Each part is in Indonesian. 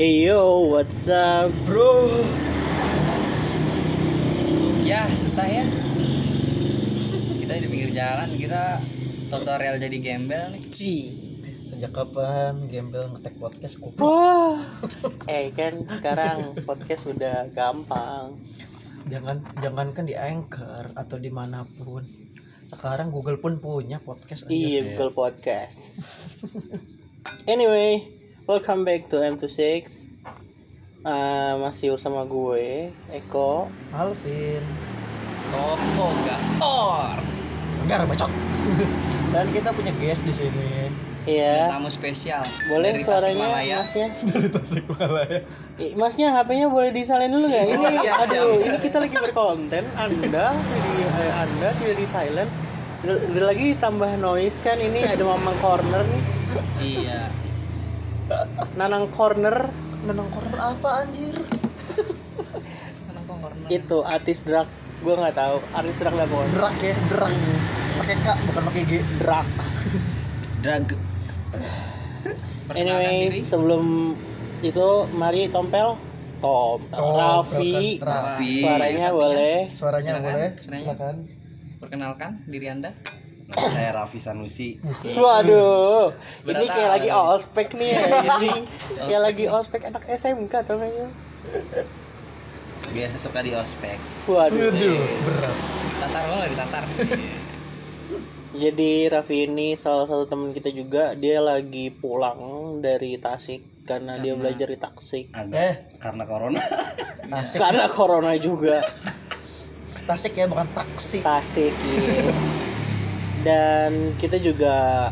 Hey yo, what's up? Bro, Ya susah ya Kita di pinggir jalan Kita tutorial jadi gembel nih Ci. sejak kapan Gembel ngetek podcast goblok? Wah. Eh kan sekarang podcast udah gampang. Jangan jangankan di Anchor atau di mana pun. Sekarang Google pun punya podcast. Iya, Google Podcast. Anyway, welcome back to M26. Eh, masih bersama gue, Eko. Alvin, Toko Gator enggak bacot. Dan kita punya guest di sini Iya. tamu spesial Boleh dari suaranya Tasikmalaya. masnya? dari Tasikmalaya. Masnya HP-nya boleh disalin dulu nggak? Ini siap, aduh, siap. ini kita lagi berkonten. Anda di eh, Anda tidak di silent. Lagi tambah noise kan ini ada mamang corner nih. Iya Nanang corner Nenang corner apa anjir? Kenapa corner? itu artis drag. Gua nggak tahu. Artis drag lah pokoknya. Drak ya, drak. Pakai K bukan pakai G. Drag. Drag. Anyway, sebelum itu mari tompel. Tom. Tom, Raffi. Raffi. Suaranya boleh. Suaranya Silakan, boleh. Silakan. Perkenalkan diri anda Nama saya Raffi Sanusi. Waduh, ini kayak lagi ospek nih ya, ini kayak lagi ospek anak SMK tuh kayaknya. Biasa suka di ospek. Waduh. Waduh, berat. Tatar lo lagi tatar Jadi Raffi ini salah satu teman kita juga, dia lagi pulang dari Tasik karena dia belajar di Tasik. Agak Eh. karena corona. Tasik, Karena corona juga Tasik ya bukan taksi. Tasik iya. Dan kita juga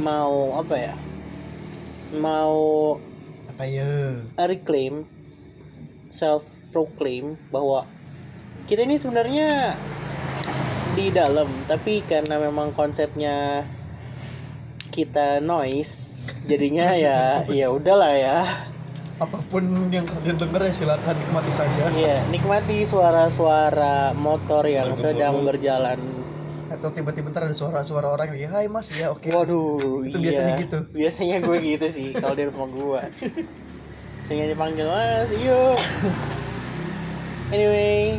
mau apa ya? Mau Apa ya? reclaim self proclaim bahwa kita ini sebenarnya di dalam tapi karena memang konsepnya kita noise jadinya ya ya udahlah ya Apa pun yang kalian dengar ya silakan nikmati saja. Iya nikmati suara-suara motor yang sedang berjalan Atau tiba-tiba ntar ada suara-suara orang lagi, Hai mas, ya oke. waduh Itu iya. biasanya gitu. biasanya gue gitu sih kalau di rumah gue biasanya dipanggil mas yuk anyway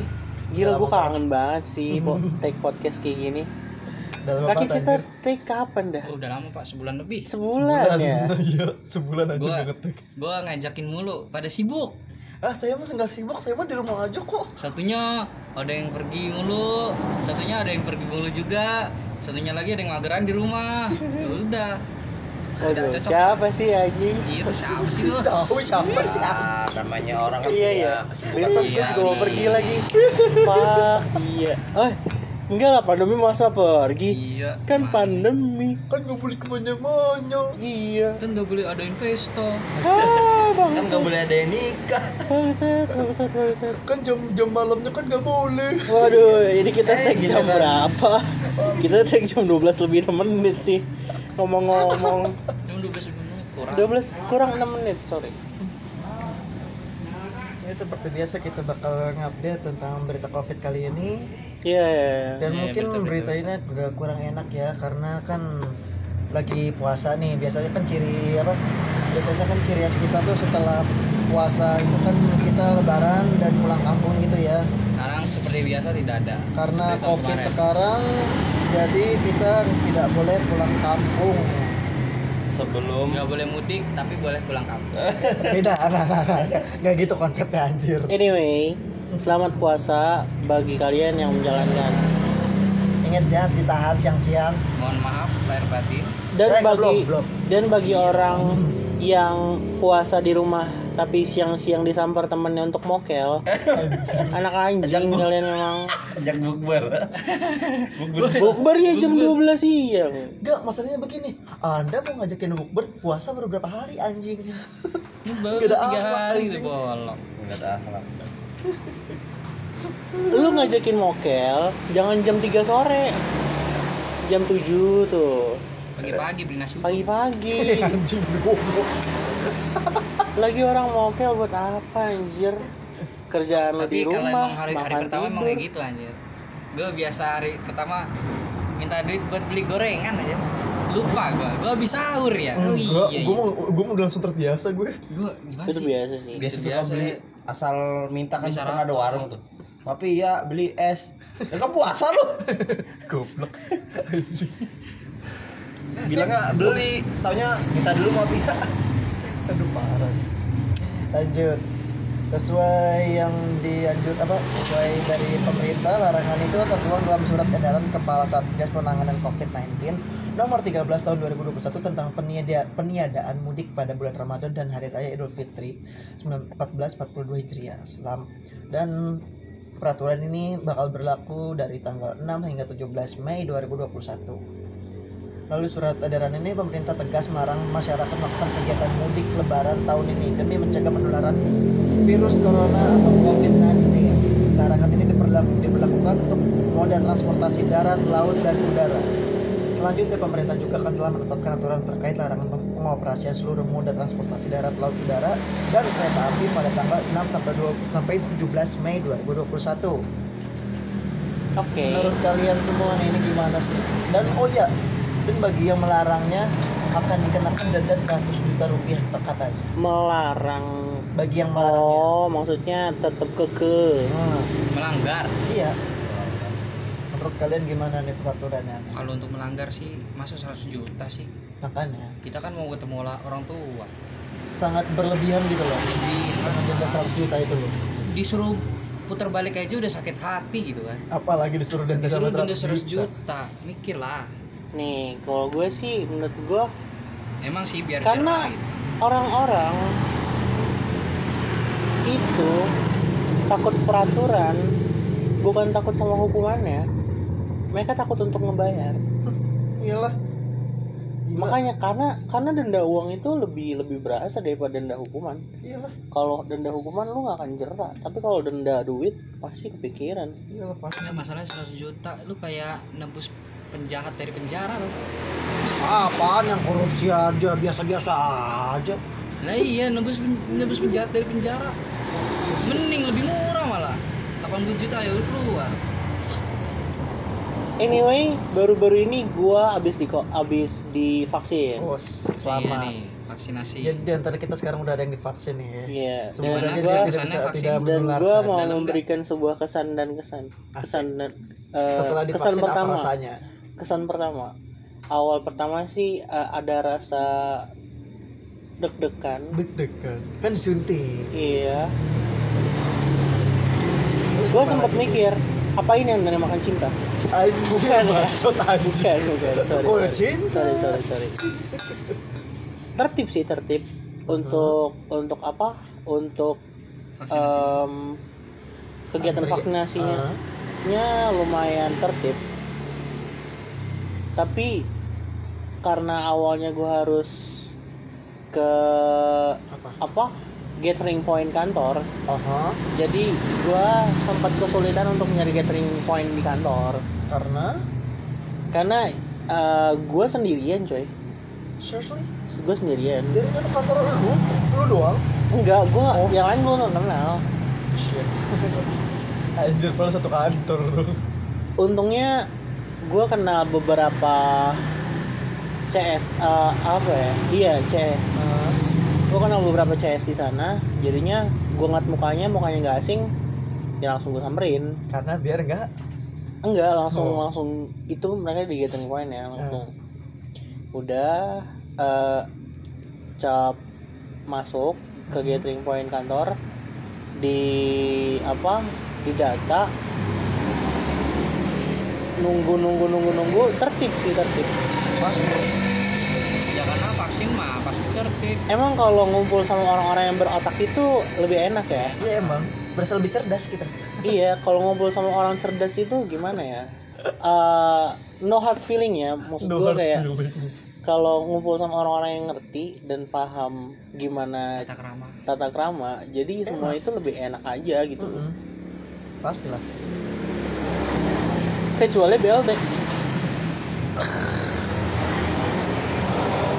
gila gue kangen banget sih po- take podcast kayak gini Kaki apa kita take kapan dah? Oh, Udah lama pak sebulan lebih Sebulan ya. Iya, sebulan aja Gua ngetik. Gua ngajakin mulu pada sibuk Ah, saya mah nggak sibuk, saya mah di rumah aja kok. Satunya ada yang pergi mulu, satunya ada yang pergi mulu juga, satunya lagi ada yang mageran di rumah. Ya udah. Udah Waduh, cocok. siapa sih anjing? Iya, siapa sih lu? Tahu siapa sih? Ah, namanya orang kan Iya punya ya. kesibukan. Gue Iya, nih. pergi lagi. Pak, iya. Eh, enggak lah pandemi masa pergi. Iya. Kan sih? pandemi. Kan nggak boleh ke mana-mana. Iya. Kan nggak boleh adain pesta. Ah, Kan bangsat, nggak boleh ada yang nikah. bangsat, bangsat, bangsat. Kan jam-jam malamnya kan nggak boleh. Waduh, ini kita Eh, take jam giliran. berapa? Kita take jam 12 lebih 6 menit nih. Ngomong-ngomong. Jam 12 menit kurang. 12 kurang 6 menit, sorry. Ya seperti biasa kita bakal ngupdate tentang berita covid kali ini Iya, dan Iya, mungkin betul, berita ini agak kurang enak ya karena kan lagi puasa nih biasanya kan ciri apa biasanya kan ciri khas kita tuh setelah puasa itu kan kita lebaran dan pulang kampung gitu ya Sekarang seperti biasa tidak ada. karena covid kemarin. sekarang jadi kita tidak boleh pulang kampung Sebelum Nggak boleh mudik tapi boleh pulang kampung. beda nah, nah, nah, nggak gitu konsepnya anjir Anyway, selamat puasa bagi kalian yang menjalankan. ingat ya harus ditahan siang-siang Mohon maaf lahir batin. Dan Eh, bagi belum, belum. dan bagi orang yang puasa di rumah tapi siang-siang disamper temennya untuk mokel. Anak anjing kalian memang. ajak bukber. bukber. Ya jam 12 siang. Enggak, masalahnya begini. Anda mau ngajakin bukber puasa baru berapa hari anjing? Baru tiga hari bolong. Enggak ada akhlak. Lu ngajakin mokel jangan jam 3 sore. Jam 7 tuh. Pagi-pagi beli nasi. Pagi-pagi. Lagi orang mokel buat apa anjir? Kerjaan lu di Tapi kalau rumah, emang hari, hari makan pertama emang tidur. kayak gitu anjir. Gue biasa hari pertama minta duit buat beli gorengan aja. lupa gua gua habis sahur ya oh Enggak, iya gue iya. mau gue mau langsung terbiasa gue. gua gimana itu sih biasa sih biasa suka Biasa beli ya. Asal minta kan pernah ada warung tuh tapi ya beli es ya kan puasa lu Goblok. bilangnya beli taunya minta dulu mau ya Aduh parah. Lanjut. Sesuai yang dianjur apa? Sesuai dari pemerintah, larangan itu tertuang dalam surat edaran Kepala Satgas Penanganan COVID-19 nomor 13 tahun 2021 tentang peniada, peniadaan mudik pada bulan Ramadan dan Hari Raya Idul Fitri 1442 Hijriah. Selam dan peraturan ini bakal berlaku dari tanggal 6 hingga 17 Mei 2021. Lalu surat edaran ini pemerintah tegas melarang masyarakat melakukan kegiatan mudik lebaran tahun ini demi mencegah penularan virus corona atau COVID-19. Larangan ini diberlakukan untuk moda transportasi darat, laut, dan udara. Selanjutnya pemerintah juga akan telah menetapkan aturan terkait larangan pengoperasian seluruh moda transportasi darat, laut, udara, dan kereta api pada tanggal 6 sampai 20 sampai 17 Mei 2021. oke Menurut kalian semua nih ini gimana sih? Dan oh ya, dan bagi yang melarangnya akan dikenakan denda 100 juta rupiah katanya. melarang Bagi yang melarangnya. oh maksudnya tetap keke Hmm, melanggar iya. Menurut kalian gimana nih peraturannya? kalau untuk melanggar sih masa 100 juta sih? Makanya. Kita kan mau ketemu lah orang tua. Sangat berlebihan gitu loh. Dengan denda 100 juta itu loh. disuruh putar balik aja udah sakit hati gitu kan. Apalagi disuruh denda disuruh sama denda 100 100 juta. juta. Mikir lah nih kalau gue sih menurut gue emang sih biar Karena- orang-orang itu takut peraturan bukan takut sama hukumannya mereka takut untuk ngebayar Iyalah. Gila. makanya karena karena denda uang itu lebih lebih berasa daripada denda hukuman Iyalah. kalau denda hukuman lu nggak akan jerak tapi kalau denda duit pasti kepikiran Iyalah pasti. Ya, masalahnya 100 juta lu kayak nebus penjahat dari penjara loh Apaan yang korupsi aja biasa-biasa aja. Nah iya nebus nebus penjahat dari penjara mending lebih murah malah 80 juta ya udah keluar anyway baru-baru ini gua abis di abis divaksin Oh, Iya selamat. nih vaksinasi Jadi di antara kita sekarang udah ada yang divaksin nih ya. Iya, Semoga dan aja gua- tidak bisa vaksin. tidak Dan gua mau Dalam memberikan sebuah kesan dan kesan kesan dan eh, Setelah kesan apa pertama rasanya? kesan pertama awal pertama sih eh, ada rasa deg-degan Deg-degan. Kan disuntik. iya gua sempat lagi? mikir apa ini yang dinamakan cinta Anjir, Bukan ya? bacot bukan bukan sorry sorry cinta. sorry sorry sorry tertib sih tertib untuk untuk apa untuk vaksinasi em, kegiatan Antri. vaksinasinya Ah. nya lumayan tertib tapi karena awalnya gue harus ke Apa? apa gathering point kantor Aha. jadi gue sempat kesulitan untuk nyari gathering point di kantor Karena? Karena gue sendirian coy. Seriously? Gue sendirian. Dari kan kantor lu, lu doang. enggak gue yang lain gue nggak kenal. Shit. Anjir, kalau satu kantor. Untungnya gue kenal beberapa CS eh, apa ya? Iya CS Ah, gue kenal beberapa CS di sana. Jadinya gue ngeliat mukanya mukanya nggak asing ya langsung gue samperin. Karena biar enggak enggak langsung Oh. langsung itu mereka di gathering point ya langsung. Udah eh cap masuk ke gathering point kantor di apa di data. Nunggu nunggu nunggu nunggu tertib sih tertib. Ya karena vaksin mah pasti tertib. Emang kalau ngumpul sama orang-orang yang berotak itu lebih enak ya? Iya emang berasa lebih cerdas kita. iya kalau ngumpul sama orang cerdas itu gimana ya Eh, no hard feeling ya maksud gue kayak kalau ngumpul sama orang-orang yang ngerti dan paham gimana kata kerama tata krama jadi semua itu lebih enak aja gitu Mm-mm. Pastilah. kecuali BLT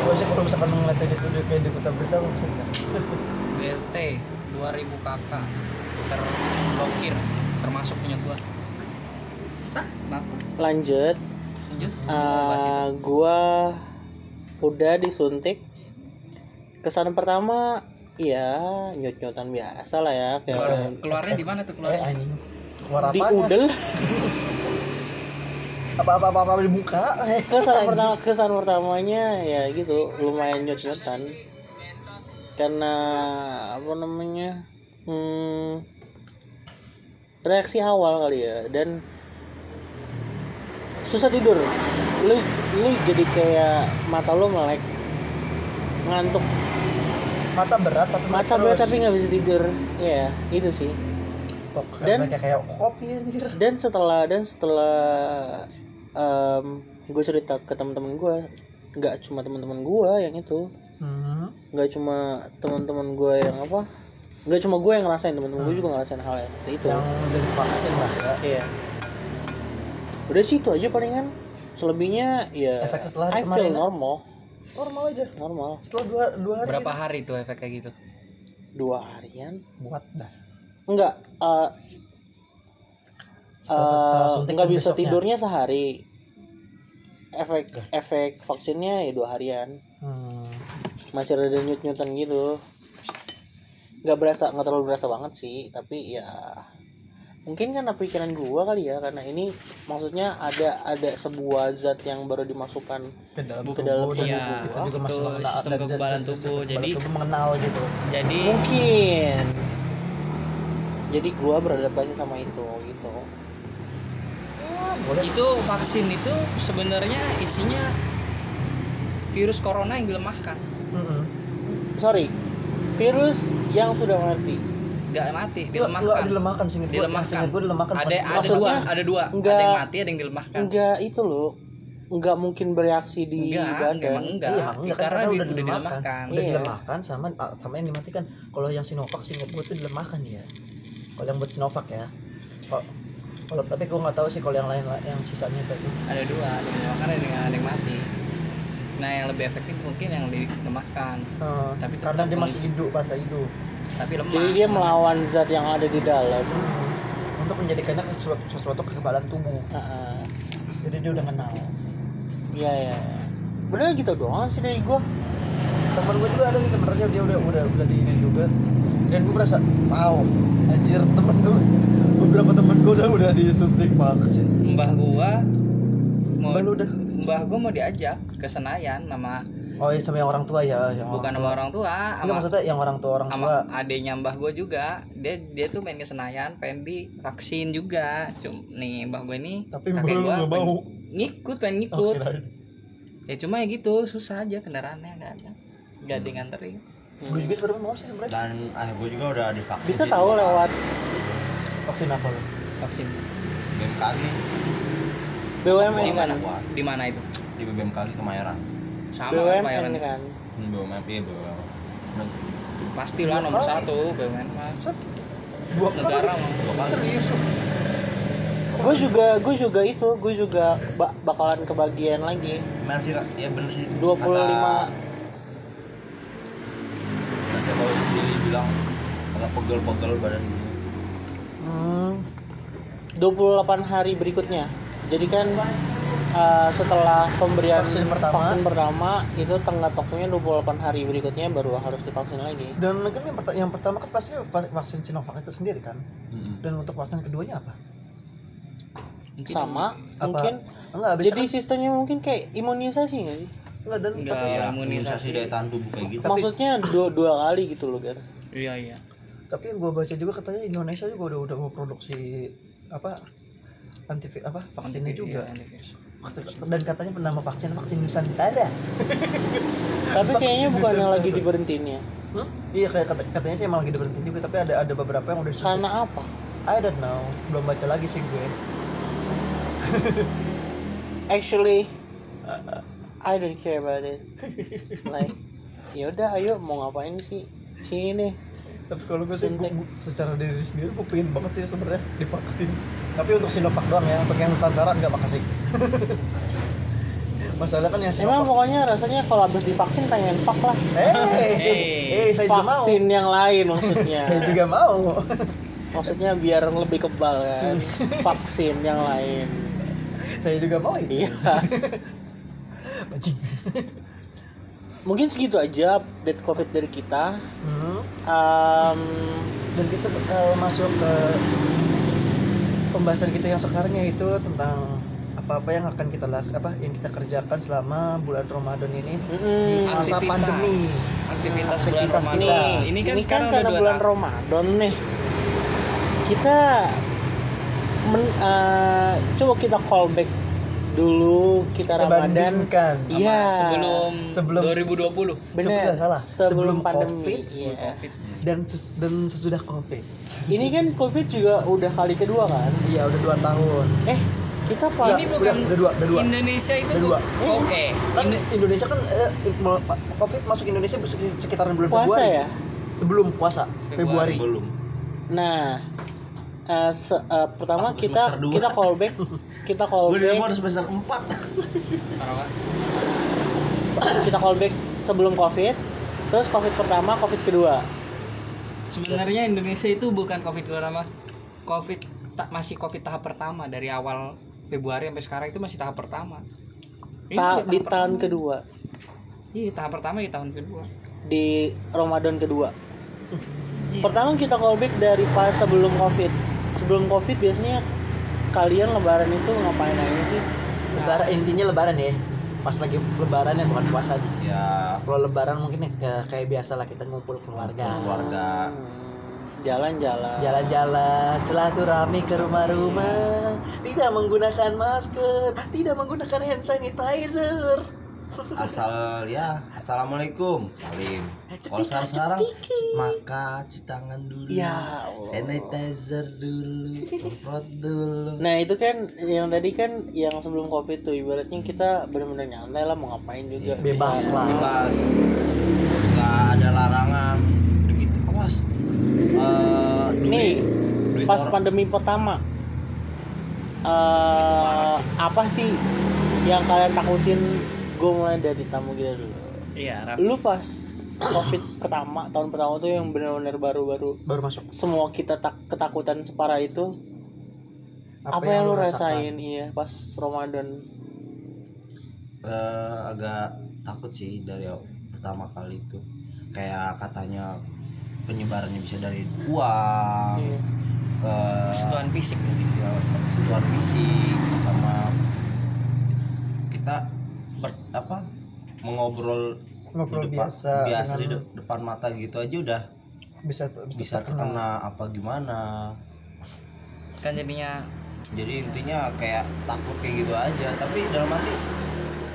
Gue sih kalau misalkan ngeliat di itu kayak di kota berita gue bisa. BLT 2000 kakak terblokir termasuk punya gua? Kenapa? lanjut. Lanjut. Eh, gua udah disuntik. Kesan pertama ya nyut nyutan biasa lah ya kayak Keluar, keluarnya di mana tuh eh keluarnya anjing. Keluar di apa udel. Apa apa apa, apa di muka? Eh kesan pertama kesan pertamanya ya gitu lumayan nyut nyutan karena apa namanya hmm, reaksi awal kali ya dan susah tidur. Lu lu jadi kayak mata lu melek ngantuk. Mata berat tapi mata terus. berat tapi nggak bisa tidur. Ya itu sih. Kok Dan- kayak kayak kopi anjir. dan setelah dan setelah gue cerita ke teman-teman gue nggak cuma teman-teman gue yang itu. Nggak cuma teman-teman gue yang apa nggak cuma gue yang ngerasain teman-teman gue juga ngerasain hal yang seperti itu. Yang dari vaksin lah ya. Iya. Udah sih itu aja palingan. Selebihnya ya Efek setelah I feel ya? normal. Normal aja. Normal. Setelah dua dua hari berapa gitu. hari tuh efek kayak gitu? Dua harian. Buat dah. Enggak eh Setelah- setelah eh, suntik nggak kan bisa besoknya. tidurnya sehari. Efek efek vaksinnya ya dua harian. Hmm. Masih ada nyut nyutan gitu. Nggak berasa nggak terlalu berasa banget sih tapi ya mungkin karena pikiran gua kali ya karena ini maksudnya ada ada sebuah zat yang baru dimasukkan ke dalam Ke dalam tubuh Iya, itu juga masih itu mengenal sistem kekebalan tubuh. Jadi- tubuh mengenal gitu. jadi mungkin. Jadi gua beradaptasi sama itu gitu. Boleh. Itu vaksin itu sebenarnya isinya virus corona yang dilemahkan Mm-mm. sorry. Virus yang sudah mati. Nggak mati dilemahkan. nggak dilemahkan singkat gua dilemahkan. gua dilemahkan ada Bukan- ada Maksudnya, dua. Ada dua nggak- ada yang mati ada yang dilemahkan. enggak itu loh. Enggak mungkin bereaksi di enggak badan emang enggak, Iya, emang enggak kan, karena, karena di- udah udah dilemahkan. dilemahkan. Udah Iya. dilemahkan sama sama yang dimatikan kalau yang Sinovac singkat gue tuh dilemahkan dia kalau yang buat Sinovac ya. Kalau kalau tapi gue nggak tahu sih kalau yang lain yang sisanya tadi ada dua ada yang dilemahkan ada yang, ada yang mati nah yang lebih efektif mungkin yang dilemahkan Eh, Tapi karena dia masih hidup masa hidup tapi lemah jadi dia melawan zat yang ada di dalam Hmm. untuk menjadikannya sesuatu, sesuatu kekebalan tubuh Heeh. jadi dia udah kenal Iya ya. Bener gitu doang sih dari gua. temen gue juga ada sih sebenarnya dia udah udah udah di ini juga dan gue merasa wow anjir temen gue beberapa temen gue udah udah disuntik vaksin mbah gua mau Mbah lu udah? Mbah gua mau diajak ke Senayan sama oh iya sama yang orang tua ya yang bukan sama orang tua Enggak sama maksudnya yang orang tua orang tua. sama adenya mbah gue juga. Dia dia tuh main ke Senayan pengen divaksin juga. Cum nih mbah gue ini Tapi kakek pengen- mau. ngikut pengen Oh, ngikut kirain. ya cuma ya gitu susah aja kendaraannya nggak ada. Nggak ada yang nganterin. Gue juga sebenarnya mau sih sebenarnya. Dan ayah gue juga udah divaksin Bisa tahu lewat vaksin apa lo vaksin. BMKG BUMN di kan. mana di mana itu? Di BMKG Kemayoran sama kan BUMN bayaran kan. Hmm, BUMN iya BUMN pastilah nomor satu BUMN mah dua negara mah. Serius? Gue juga gue juga itu, gue juga ba- bakalan kebagian lagi. Benar sih kak, iya bener sih. 25 Kata- Kata saya kalau sendiri bilang agak pegel-pegel badan hmm, 28 hari berikutnya. Jadi kan uh, setelah pemberian Vaksin pertama. vaksin pertama itu tenggat waktunya 28 hari berikutnya baru harus divaksin lagi. dan kan yang, perta- yang pertama kan pasti va- vaksin Sinovac itu sendiri kan Mm-mm. dan untuk vaksin keduanya apa Mungkin Sama apa mungkin enggak jadi sistemnya mungkin kayak imunisasi nggak sih? enggak dan Enggak. tapi Iya, imunisasi. daya tahan tubuh kayak gitu Maksudnya dua, dua kali gitu loh kan. iya iya tapi yang gue baca juga katanya Indonesia juga udah udah mau produksi apa anti apa vaksinnya Antivirus, juga iya, dan katanya penama vaksin vaksin Nusantara Tapi kayaknya bukan yang lagi diberhentiinnya. Hmm? Iya kayak kata- katanya sih emang lagi diberhenti juga tapi ada ada beberapa yang udah disuntik. Karena apa? I don't know belum baca lagi sih gue Actually, uh, I don't care about it. Like, yaudah, ayo mau ngapain sih? Sini. Tapi kalau gue sih gue- secara diri sendiri gue pengen banget sih sebenarnya divaksin tapi untuk Sinovac doang ya untuk yang Nusantara nggak makasih masalah kan yang Emang Sinovac pokoknya rasanya kalau habis divaksin pengen fuck lah. eh eh saya juga mau Vaksin yang lain maksudnya. saya juga mau Maksudnya biar lebih kebal kan. Vaksin yang lain. saya juga mau Iya. Bajing. Mungkin segitu aja update covid dari kita Hmm. Em, dan kita eh, masuk ke pembahasan kita yang sekarang yaitu tentang apa-apa yang akan kita lakukan apa yang kita kerjakan selama bulan Ramadan ini mm-mm. di masa Aktivitas. pandemi aktivitas bulan Aktivitas Ramadan kita. ini kan ini sekarang kan udah karena bulan tahun. Ramadan nih kita men- eh, coba kita callback dulu kita, Kita Ramadan. Sama iya. sebelum, Sebelum- 2020 benar Sebelum- salah. sebelum, Sebelum pandemi. COVID, sebelum iya. covid. Dan ses- dan sesudah covid. Ini kan covid juga udah kali kedua kan? Iya udah dua tahun. Eh kita pas ini udah, bukan udah dua udah dua. Indonesia itu Udah dua. oh, eh. Kan Indo- Indonesia kan eh, covid masuk Indonesia sek- sekitaran bulan puasa Februari. ya? Sebelum puasa Februari. Februari, belum nah se- eh, pertama Masuk kita kita callback kita gue di callback rumah udah semester 4 Apa? kita callback sebelum covid. Terus covid pertama covid kedua. Sebenarnya Indonesia itu bukan covid pertama. Covid tak masih covid tahap pertama dari awal Februari sampai sekarang itu masih tahap pertama. Ini Ta- masih di tahap tahun pertama. kedua. Iya tahap pertama di tahun kedua. Di Ramadan kedua. Iya. pertama kita callback dari pas sebelum covid. Sebelum covid biasanya kalian lebaran itu ngapain aja sih? Lebaran intinya lebaran ya. Pas lagi lebaran ya bukan puasa nih. Ya. Kalau lebaran mungkin ya kayak biasa lah kita ngumpul keluarga. Keluarga. Hmm, jalan-jalan. Jalan-jalan silaturahmi ke rumah-rumah. Tidak menggunakan masker tidak menggunakan hand sanitizer asal ya assalamualaikum. Salim. Kalau sekarang sekarang maka cuci tangan dulu. Ya Allah. sanitizer dulu semprot dulu. Nah itu kan yang tadi kan yang sebelum covid tuh ibaratnya kita benar-benar nyantai lah mau ngapain juga. Bebas Kita- lah. bebas. Nggak ada larangan. Begitu. Awas. Eh, duit- Nih duit pas orang- pandemi pertama. Eh apa sih yang kalian takutin gue mulai dari tamu kita dulu. Iya lu pas covid pertama tahun pertama tuh yang benar-benar baru-baru baru masuk. semua kita tak ketakutan separah itu apa, yang, lu rasain? Iya pas Ramadan. Eh, agak takut sih dari pertama kali itu. Kayak katanya penyebarannya bisa dari uang Iya. sentuhan fisik. ya, sentuhan fisik sama kita apa mengobrol Ngobrol di depan, biasa biasa di dengan- de- depan mata gitu aja udah bisa bisa terkena apa gimana. Kan jadinya jadi intinya kayak takut kayak gitu aja. Tapi dalam arti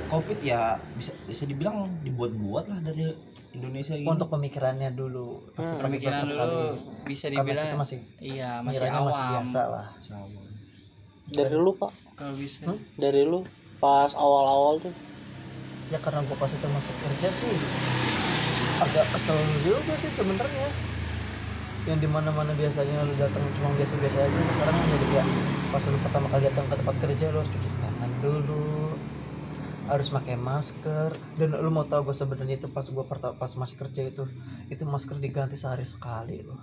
covid ya bisa bisa dibilang dibuat-buat lah dari Indonesia gini untuk pemikirannya dulu. Hmm, pemikiran dulu kali. bisa dibilang kita masih iya masih awam masih biasa lah. Dari lu pak? Kalau bisa. Dari lu pas awal-awal tuh ya karena gue pas itu masuk kerja sih agak kesel juga sih sebenarnya. Yang di mana mana biasanya lu datang cuma biasa-biasa aja. Sekarang jadi kayak pas lu pertama kali datang ke tempat kerja lu harus cuci tangan dulu harus pakai masker. Dan lu mau tahu gue sebenarnya itu pas gue pertama pas masih kerja itu itu masker diganti sehari sekali loh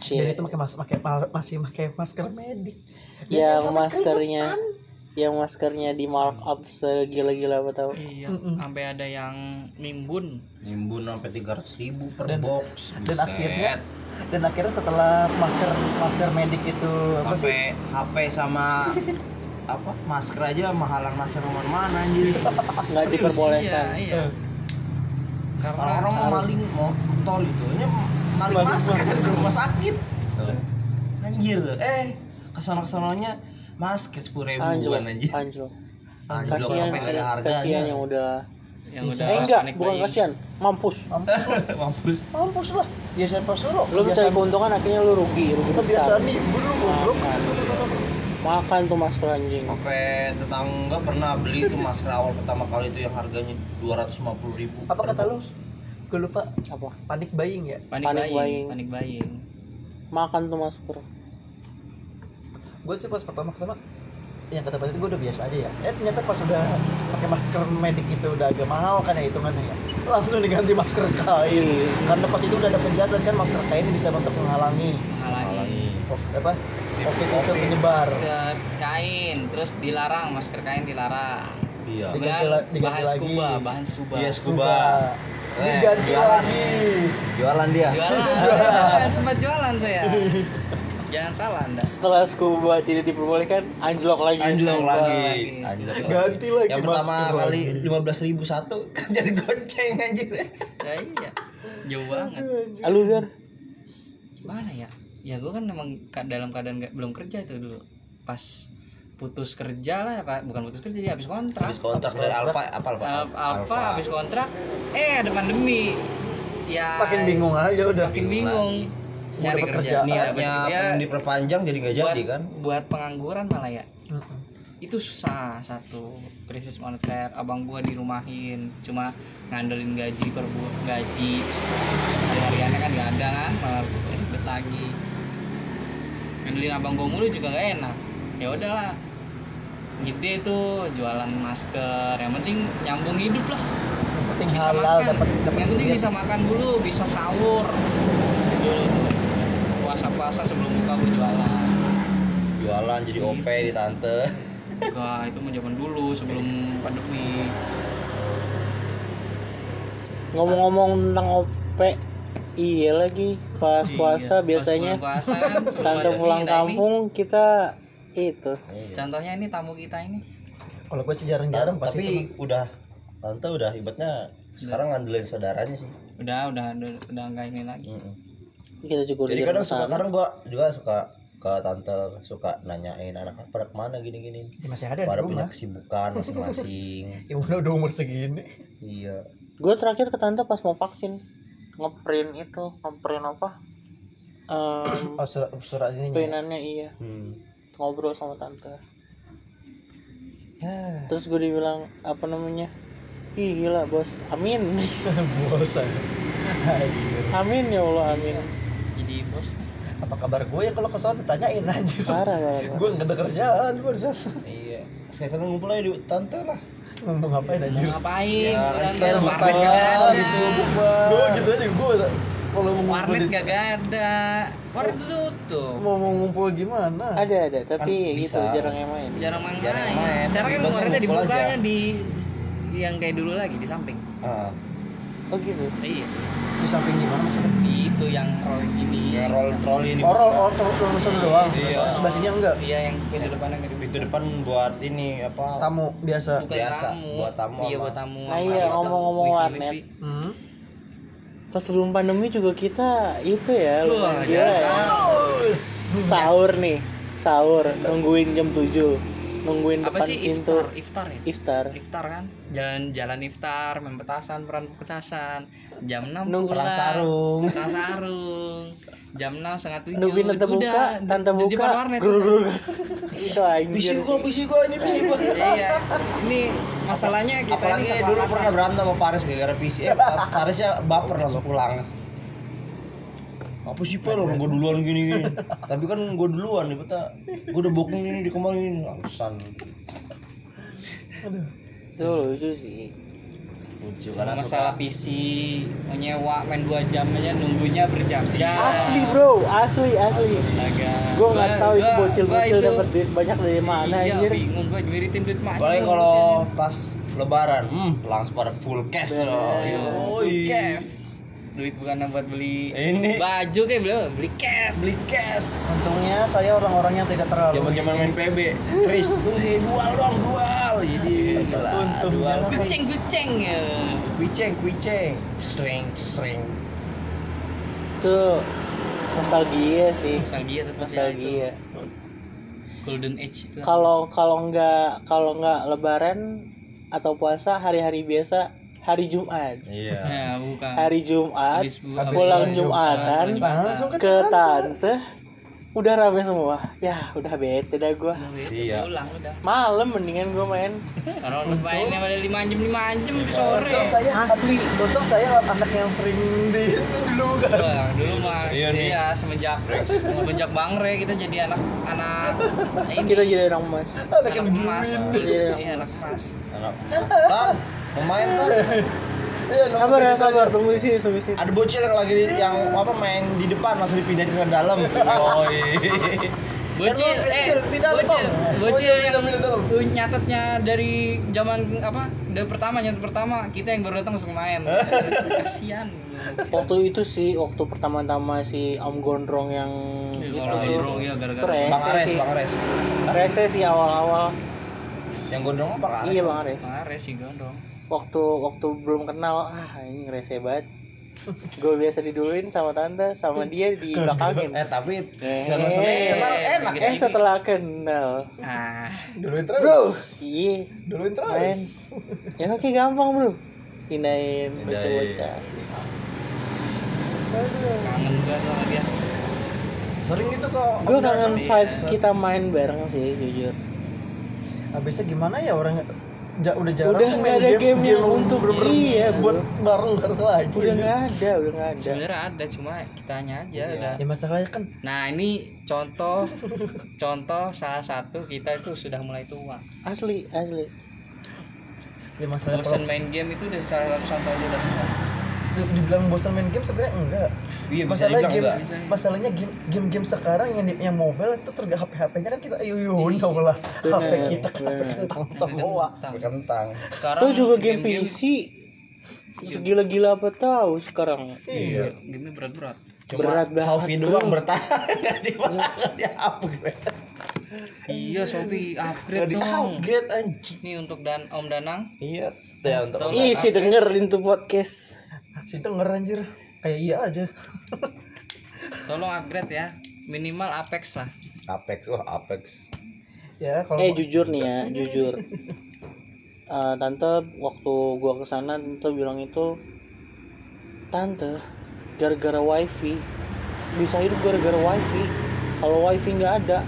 dan Cie. itu pakai mas pakai masih pakai masker medik. Dan yang maskernya keringetan. Yang maskernya di markup segila-gila apa tau? Iya sampai ada yang nimbun. Nimbun sampai tiga ribu per Dan- box. dan Buset. akhirnya dan akhirnya setelah masker masker medik itu apa sih? Sampai HP sama apa? Masker aja mahalan masker nomor mana anjir? Nggak diperbolehkan. Iya iya. Eh. karena orang-orang mau maling mau tol itu ini maling masker masker. di rumah sakit. Anjir. Eh ke sana ke sananya masker sepuluh anjlok ribuan anjir anjlok. Anjlok kasihan sampai nggak ada sih kasihan yang udah yang Bisa. udah eh enggak bukan buying. kasihan mampus. Mampus. Mampus. Lah. Ya siapa suruh? Lu mencari keuntungan akhirnya lu rugi rugi besar. kebiasaan nih goblok Makan. makan tuh masker anjing. Sampai tetangga pernah beli tuh masker awal pertama kali itu yang harganya dua ratus lima puluh ribu. Apa kata lu? Gue lupa. Apa? Panik buying ya? Panik, Panik buying, buying. panik buying. Makan tuh masker gue sih pas pertama pertama yang kata itu gue udah biasa aja ya. Eh ternyata pas udah pakai masker medik itu udah agak mahal kan ya hitungannya ya? Langsung diganti masker kain. Karena pas itu udah ada penjelasan kan masker kain bisa untuk menghalangi. Menghalangi. Oh, apa? Covid itu menyebar. masker kain terus dilarang masker kain dilarang. Iya. Diganti la- diganti bahan lagi. scuba bahan scuba. Iya scuba. Diganti jualan. lagi. jualan dia. Jualan. Sempat jualan saya jangan salah anda. Setelah scuba tidak diperbolehkan, anjlok lagi. anjlok lagi. lagi. anjlok ganti lagi yang pertama kali lagi. lima belas ribu satu jadi goceng anjir. Ya iya. Jauh banget. Lu gar? mana ya? Ya gue kan memang ka- dalam keadaan nggak belum kerja itu dulu. Pas putus kerja lah pak. Bukan putus kerja ya habis kontrak. Habis kontrak dari Alfa apa Alfa? Al- Alfa habis kontrak. Eh ada pandemi. Ya makin bingung aja udah. Makin bingung. Mau nyari dapet kerja niatnya ya, pengen diperpanjang jadi nggak buat, jadi kan? buat pengangguran malah ya. Itu susah satu krisis moneter. Abang gua dirumahin cuma ngandelin gaji per bu- gaji. Hari-hariannya kan nggak ada kan malah ribet lagi. Ngandelin abang gua mulu juga gak enak. Ya udahlah. Gede tuh jualan masker. Yang penting nyambung hidup lah. Yang penting bisa halal makan. dapat dapat yang penting bisa makan dulu bisa sahur puasa-puasa sebelum buka gua jualan. Jualan jadi OP di tante. Enggak, itu mau zaman dulu sebelum pandemi. Ngomong-ngomong tentang OP, iya lagi pas Iya, puasa pas biasanya puasa, tante pulang nah ini- kampung kita itu. Contohnya ini tamu kita ini. kalau gue sih jarang-jarang pasti tapi udah tante udah ibaratnya sekarang ngandelin saudaranya sih. Udah, udah, udah, udah enggak ini lagi. Mm-mm. Kita juga udah jadi kadang suka kadang gua juga suka ke tante suka nanyain anak pada ke mana gini gini Ya, masih ada pada punya rumah. kesibukan masing-masing. Ya udah udah umur segini. Iya. Gue terakhir ke tante pas mau vaksin. Ngeprint itu ngeprint apa? Em, oh, surat surat ini ya? printannya iya. Hmm. ngobrol sama tante. Ya, terus gue dibilang apa namanya? Ih gila bos. Amin. Bosan Anjir. Amin ya Allah amin Jadi bos nih. apa kabar gue ya kalau ke sana ditanyain anjir Parah gue nggak ada kerjaan gue di sana iya sekarang ngumpul aja di tante lah ngomong ngapain Mau anjir ngapain? Ya, Bukan sekarang ada. gitu, gue gitu aja gue kalau mau ngumpul Warnet di, nggak ada. Warnet tutup. mau mau ngumpul gimana Ada ada tapi Kan gitu bisa. jarang yang main Jarang main. Jarang main. Sekarang kan warnetnya dibukanya aja. di yang kayak dulu lagi di samping. ah Oh gitu Iya. di samping gimana maksudnya Di itu yang roll gini. yang roll trolley ini oh roll oh terus terus terus doang Iya. sebelah sini enggak Iya yang pintu depannya nggak dibuka. pintu depan buat ini apa tamu biasa Bukan Biasa, tamu. buat tamu Iya buat tamu. Nah, iya, ngomong-ngomong warnet. hmm? pas sebelum pandemi juga kita itu ya lumayan gila ya terus sahur nih sahur nungguin jam 7 nungguin Apa depan sih pintu iftar? Iftar ya? iftar Iftar kan? Jalan-jalan iftar, main petasan, peran petasan. Jam 6 Nung- pulang. sarung Perang sarung. Jam 6 setengah tujuh. nungguin tante Udah, buka di- tante di buka depan warnet. gur gur gur. itu anjir sih. gua PC gua ini PC gua Iya. Ini masalahnya kita apalagi ini dulu pernah berantem sama Paris gara-gara PC eh Parisnya baper langsung pulang apa sih pak? Orang gue duluan gini gini. Tapi kan gue duluan nih beta gue udah booking ini di kemarin alasan itu lucu sih. Lucu. Karena masalah PC mau nyewa main 2 jam aja nunggunya berjam-jam. asli bro. Asli asli. Gue nggak tahu itu Gua- bocil-bocil dapat duit banyak dari mana iya, anjir. bingung gua nyuritin duit mana. Apalagi kalau pas lebaran, hmm, langsung pada full cash loh. Beli cash. Duit bukan buat beli Ini baju kayak beli beli cash. beli cash. untungnya saya orang-orang yang tidak terlalu Zaman-zaman main PB, Tris, wih dual dong, dual. Jadi gila, Untungnya. dual. Kucing kucing ya. Kuiceng, kuiceng, sering, sering. itu nostalgia sih Nostalgia tetap ya itu. nostalgia Golden Age itu. kalau kalau nggak kalau nggak lebaran atau puasa hari-hari biasa hari Jumat Iya. Ya, bukan. hari Jumat Habis bu- habis pulang Jumatan langsung ke tante udah rame semua ya udah bete dah gua Iya. Pulang udah. malam mendingan gua main Kalau mainnya pada 5 jam 5 jam sampai sore. untung saya asli untung saya anak yang sering di dulu kan Wah, dulu mah Iya iya semenjak semenjak Bangre kita jadi anak anak ini kita jadi orang emas anak anak emas. Iya. Iya, anak emas. Anak, pemain tan. Iya, sabar ya sabar tunggu di sini tunggu di sini Ada bocil yang lagi yang apa main di depan langsung dipindahin ke dalam. Yoi. Bocil, Kan lu eh, pindah bocil, dong. bocil yang nyatetnya dari zaman apa? Dari pertama nyatet pertama, kita yang baru datang langsung main. Kasihan. waktu itu sih waktu pertama-tama si Om Gondrong yang itu Kalau tuh gondrong ya itu gara-gara Bang Ares sih Bang Ares rese sih awal-awal yang gondrong apa Bang Ares iya Bang Ares Mares sih gondrong. Waktu waktu belum kenal ah ini rese banget. Gue biasa diduluin sama tante sama dia di belakangin. Eh tapi Eh, kenal enak. eh setelah kenal. Ah, duluin terus? Bro. Iya. Duluin terus? Main. Ya oke gampang bro. Pindahin bocah-bocah kangen gua sama dia. sering itu kok. Gue kangen vibes kita main bareng sih jujur. Habisnya gimana ya orang ja, udah jarang Udah nggak ada game. yang untuk- bener-bener iya, buat bareng bareng lagi. Udah nggak ada udah nggak ada. Sebenarnya ada, cuma kitanya aja udah. ya masalahnya kan Nah ini contoh contoh salah satu kita itu sudah mulai tua. asli asli. Ya masalahnya Bosan main game itu udah salah satu contoh aja udah dibilang bosan main game sebenarnya enggak Iya, bisa masalahnya game enggak. masalahnya game game game sekarang yang di- yang mobile itu terga HP HP-nya kan kita ayo dong lah HP kita kan HP kentang semua. Kentang Sekarang tuh juga game game-game- PC segila-gila apa tahu sekarang? Iya, game berat-berat. cuma Berat banget, Sofi doang bertahan. Nggak di dia upgrade? Iya, Sofi upgrade dong. upgrade anjing. Nih untuk dan Om Danang. iya ya untuk ih sih dengerin tuh podcast. Si denger anjir kayak iya aja Tolong upgrade ya. Minimal Apex lah. Apex wah Apex ya kalau eh jujur nih ya jujur Eh, tante waktu gua ke sana tante bilang itu tante gara-gara wifi bisa hidup gara-gara wifi kalau wifi nggak ada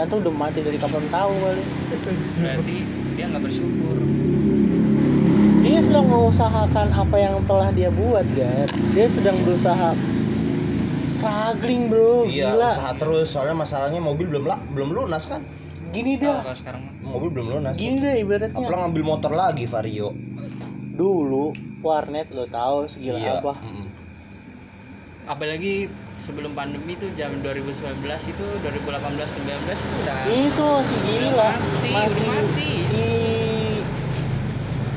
tante udah mati dari kapan tahu kali Berarti dia nggak bersyukur. Dia sedang mengusahakan apa yang telah dia buat kan dia sedang berusaha struggling bro. Iya gila. usaha terus. Soalnya masalahnya mobil belum lah belum lunas kan? Gini dah kalau sekarang mobil belum lunas gini deh ibaratnya. Apalagi ngambil motor lagi Vario. Dulu warnet lo tahu segila iya apa. mm-mm. Apalagi sebelum pandemi itu jam 2019 itu 2018 19 itu udah itu masih gila. mati, masih mati.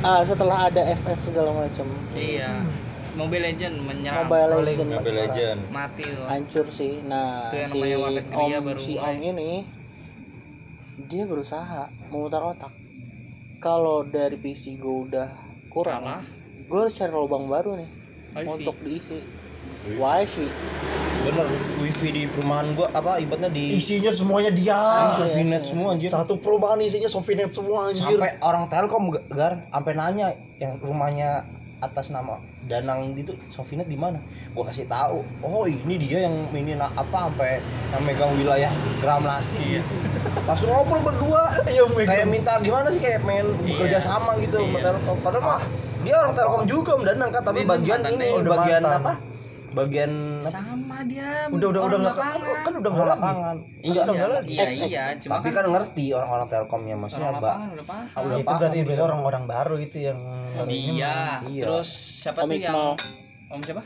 Ah setelah ada FF segala macam iya. Mobile Legend menyerang. Mobile Legends Mobile Legend Mati loh. hancur sih nah Itu yang si om baru si mulai. om ini dia berusaha memutar otak kalau dari PC gue udah kurang Kalah. gue harus cari lubang baru nih Wifi. untuk diisi wifi bener wifi di perumahan gua apa ibaratnya di isinya semuanya dia. Sofinet semua anjir. Satu perumahan isinya Sofinet semua anjir. Sampai orang Telkom Ga- gar sampai nanya yang rumahnya atas nama Danang itu Sofinet di mana? Gua kasih tahu oh ini dia yang ini na- apa sampai yang megang wilayah Gramlasi Iya. langsung ngobrol berdua. Iya, kayak minta gimana sih kayak main bekerja sama gitu sama Iya. Telkom. Padahal mah dia orang Telkom juga Om Danang kan tapi bagian ini bagian mantan. apa bagian? Sama dia. udah udah udah orang nggak kan, lapangan. kan udah orang nggak lapangan Iya, udah nggak lagi. iya, iya, cuma tapi kan kan ngerti orang-orang Telkomnya maksudnya orang mbak udah paham. Ah, udah itu paham berarti berarti orang-orang baru itu yang mah. Iya. terus siapa Om tuh yang. Om siapa?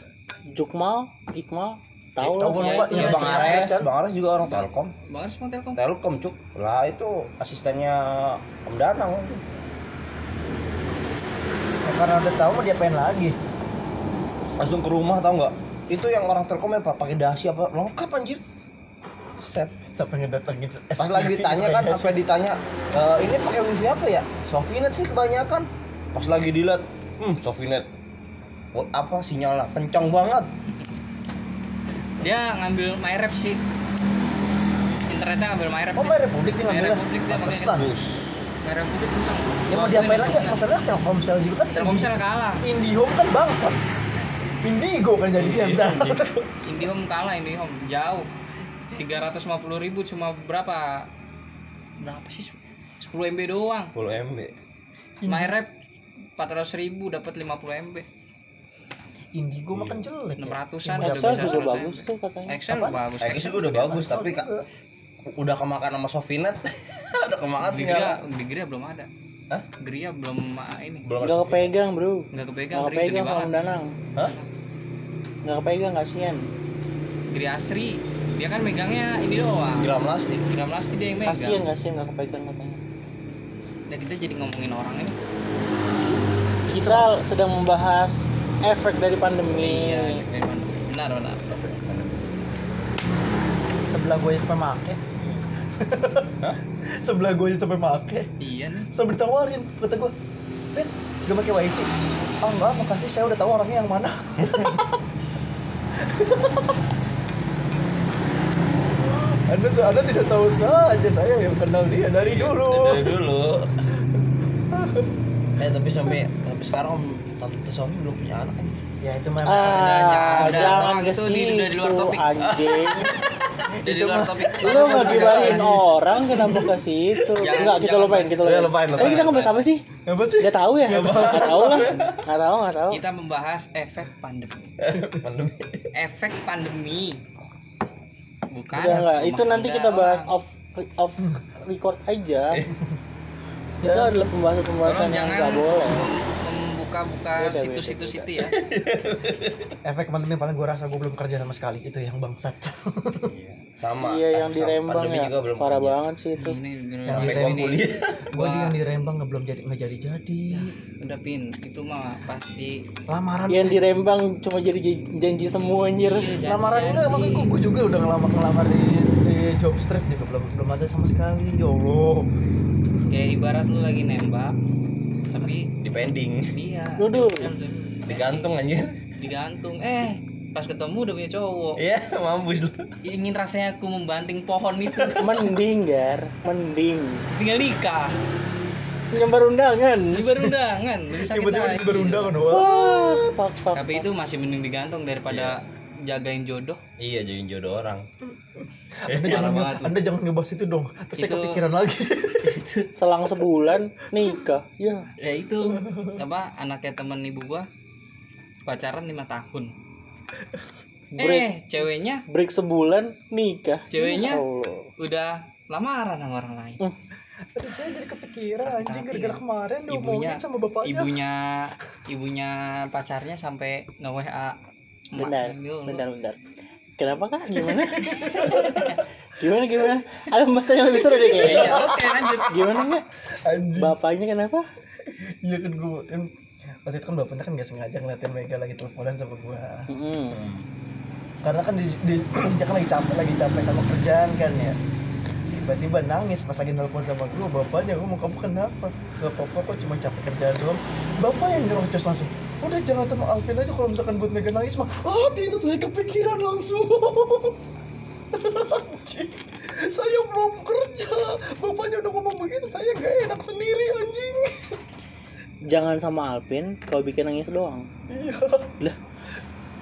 Jukmal Iqmal tahu Tahu Iya, Iya iya, Bang Ares, kan? Bang Ares juga orang Telkom. Bang Aris mau Telkom. Telkom cuk. Lah itu asistennya Om Danang. karena udah tahu mah dia pengen lagi Langsung ke rumah tau nggak? Itu yang orang Telkom apa pakai dasi apa lengkap anjir. Set. siapa yang datangin Pas lagi ditanya kan apa ditanya "E, ini pakai wifi apa ya? Sofinet sih kebanyakan. Pas lagi dilihat, hmm Sofinet. Oh, apa sinyalnya kencang banget. Dia ngambil MyRap sih. Internetnya ngambil MyRap. oh dia. main Republik dia ngambilnya Republik dia pakai. Terus MyRepublik kencang. ya mau diapain lagi masalahnya Telkomsel juga kan Telkomsel kalah. Indihome kan bangsat Indigo kan jadinya ntar Indihome kalah Indihome jauh. 350 ribu cuma berapa? Berapa sih? 10 MB doang. 10 MB. MyRap 400 ribu dapat 50 MB. Indigo mah kan jelek ya. 600-an Yang Excel udah bisa juga 100 bagus MB. tuh katanya Excel bagus. Eh, itu udah bagus tapi kak udah kemakan sama Sofinet. udah kemakan Di sinyal. Gria, di Gria belum ada. Hah? Gria belum ah, ini. Belum nggak kepegang bro. Nggak kepegang, gede kepegang sama Danang. Hah? nggak kepegang kasihan. Gria Asri dia kan megangnya ini doang. Gram lasti. Gram lasti dia yang megang. Kasian kasian nggak kepegang katanya. Dan kita jadi ngomongin orang ini. Kita sedang membahas efek dari pandemi. Iya efek dari pandemi. benar benar. Sebelah gue make sebelah gue sampai make. Iya nih. Sampai ditawarin kata gue Ben gak pakai wifi. Ah enggak makasih saya udah tahu orangnya yang mana. Anda, anda tidak tahu saja saya yang kenal dia dari dulu. dari dulu. Eh tapi sampai sampai sekarang om tante Sofi belum punya anak kan? Ya itu memang ah udah, jangan udah, ke itu di- udah di luar situ luar topik lu ngegibahin orang kenapa ke situ. Enggak kita lupain kita lupain. lupain, tadi lupain, kita ngebahas apa sih? Apa sih? Gak tahu ya. Gak tahu lah. Gak tahu gak tahu. Kita membahas efek pandemi. Pandemi. Efek pandemi. Bukan Udah enggak Itu nanti kita bahas off off record aja. Itu adalah pembahasan-pembahasan yang jangan gak boleh. beda, situs-situs itu ya. Efek pandemi paling gue rasa gue belum kerja sama sekali. Itu yang bangsat sama Iya yang di Rembang ya. juga belum Parah banget sih itu. Ini Yang sampai di gua Rembang. kuliah gue Wah. yang di Rembang nggak belum jadi nggak jadi jadi. Udah pin itu mah pasti. Lamaran Yang di Rembang cuma jadi janji semua anjir. Iya, janji- lamaran enggak janji. maksudku gue juga udah ngelamar ngelamar di si job street juga belum belum ada sama sekali ya Allah. Kayak ibarat lu lagi nembak tapi di pending. Dia Duduk. digantung anjir. Digantung. Eh pas ketemu udah punya cowok. Iya mampus lu. Ingin rasanya aku membanting pohon itu. Mending Gar. Mending. Tinggal nikah. Nyambar undangan lebih sakit tiba-tiba hati. di berundangan wah Fuck, fuck, tapi itu masih mending digantung daripada jagain jodoh. Iya jadiin jodoh orang. Anda jangan banget anda jangan ngebahas itu dong. Terus saya Itu- kepikiran lagi. Selang sebulan nikah. Ya. Ya itu. Apa anaknya temen ibu gua pacaran lima tahun eh ceweknya break sebulan nikah Ceweknya? Ya Allah. udah lamaran sama orang lain Aduh, saya jadi kepikiran Sakit anjing gara-gara ya. kemarin ibunya sama bapaknya ibunya ibunya pacarnya sampai nge WA Bentar, bentar, bentar. Kenapa kak? Gimana? gimana gimana? Ada bahasanya lebih seru deh Iya, kayaknya. oke lanjut Gimana kak? anjing Bapaknya kenapa? iya kan gue kan waktu itu kan bapaknya kan gak sengaja ngeliatin Mega lagi teleponan sama gua. Hmm. karena kan di, di- dia kan lagi capek lagi capek sama kerjaan kan ya. Tiba-tiba nangis pas lagi nelpon sama gua bapaknya gua mau kamu kenapa? Gak apa-apa kok cuma capek kerjaan doang. Bapak yang nyerocos langsung udah jangan sama Alvin aja kalau misalkan buat Mega nangis mah. Ah tidak saya kepikiran langsung. Saya belum kerja. Bapaknya udah ngomong begitu saya gak enak sendiri anjing Jangan sama Alvin kalau bikin nangis doang. iya Lah.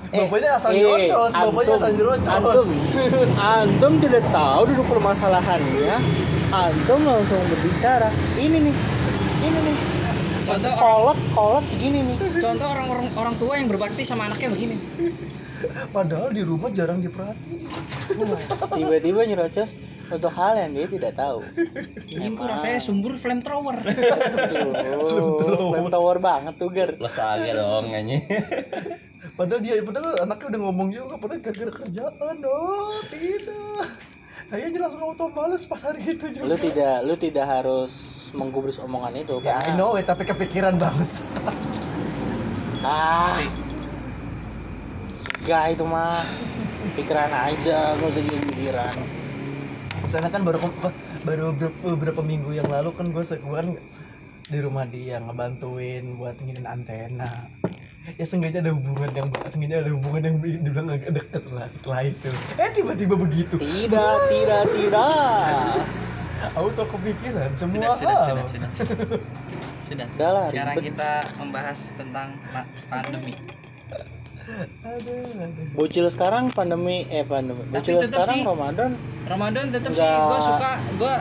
bapaknya asal nyerocos bapaknya asal nyerocos Eh, antum, antum tidak tahu duduk permasalahannya. Antum langsung berbicara. Ini nih, ini nih. Contoh orang- kolot, kolot gini nih. contoh orang-orang orang tua yang berbakti sama anaknya begini padahal di rumah jarang diperhatiin Tiba-tiba nyerocos untuk hal yang dia tidak tahu. ini kok rasanya sumbur flamethrower flame tower banget tuh plus aja dong anjing Padahal dia padahal anaknya udah ngomong juga padahal gara-gara kerjaan. Oh, tidak. Saya langsung auto males pas hari itu juga. Lu tidak, lu tidak harus menggubris omongan itu Ya, I know it, tapi kepikiran banget. ah gak itu mah pikiran aja nggak usah jadi pikiran Misalnya kan baru baru beberapa, minggu yang lalu kan gue kan di rumah dia ngebantuin buat nginin antena. Ya sengaja ada hubungan yang sengaja ada hubungan yang dibilang agak deket lah setelah itu. Eh tiba-tiba begitu. tidak tidak tidak Auto kepikiran sudah semua sudah hal. sudah sudah sudah sudah Udah lah, sekarang ribet. kita membahas tentang pa- pandemi Aduh, aduh. bocil sekarang pandemi eh pandemi bocil sekarang sih- Ramadan Ramadan tetap sih gue suka gue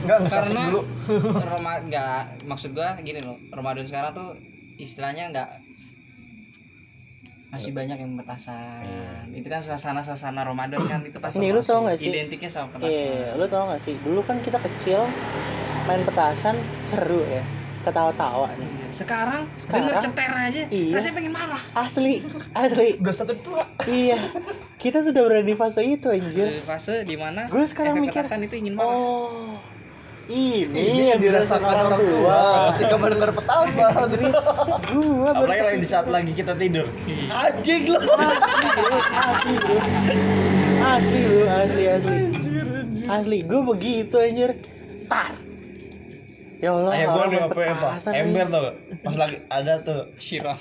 Enggak, karena dulu. Roma nggak maksud gue gini loh Ramadan sekarang tuh istilahnya nggak masih banyak yang petasan itu kan suasana suasana Ramadan kan itu pasti Nih, lu tau nggak sih? identiknya sama petasan Iya, lu tau gak sih? Dulu kan kita kecil main petasan seru ya, ketawa-tawa nih. Sekarang, Sekarang? denger ceter aja Iya. rasanya pengen marah. Asli asli. Udah satu tua. Iya. Kita sudah berada di fase itu anjir. Di fase di mana Gue sekarang efek mikir, itu ingin marah. Oh ini, ini yang dirasakan orang tua. ketika mendengar petasan gua apalagi lagi di saat lagi kita tidur? Anjing lu. Asli bro asli bro asli asli. Asli gue begitu anjir. Tar ya Allah kayak gue main apa apa ember tuh pas lagi ada tuh. Siram.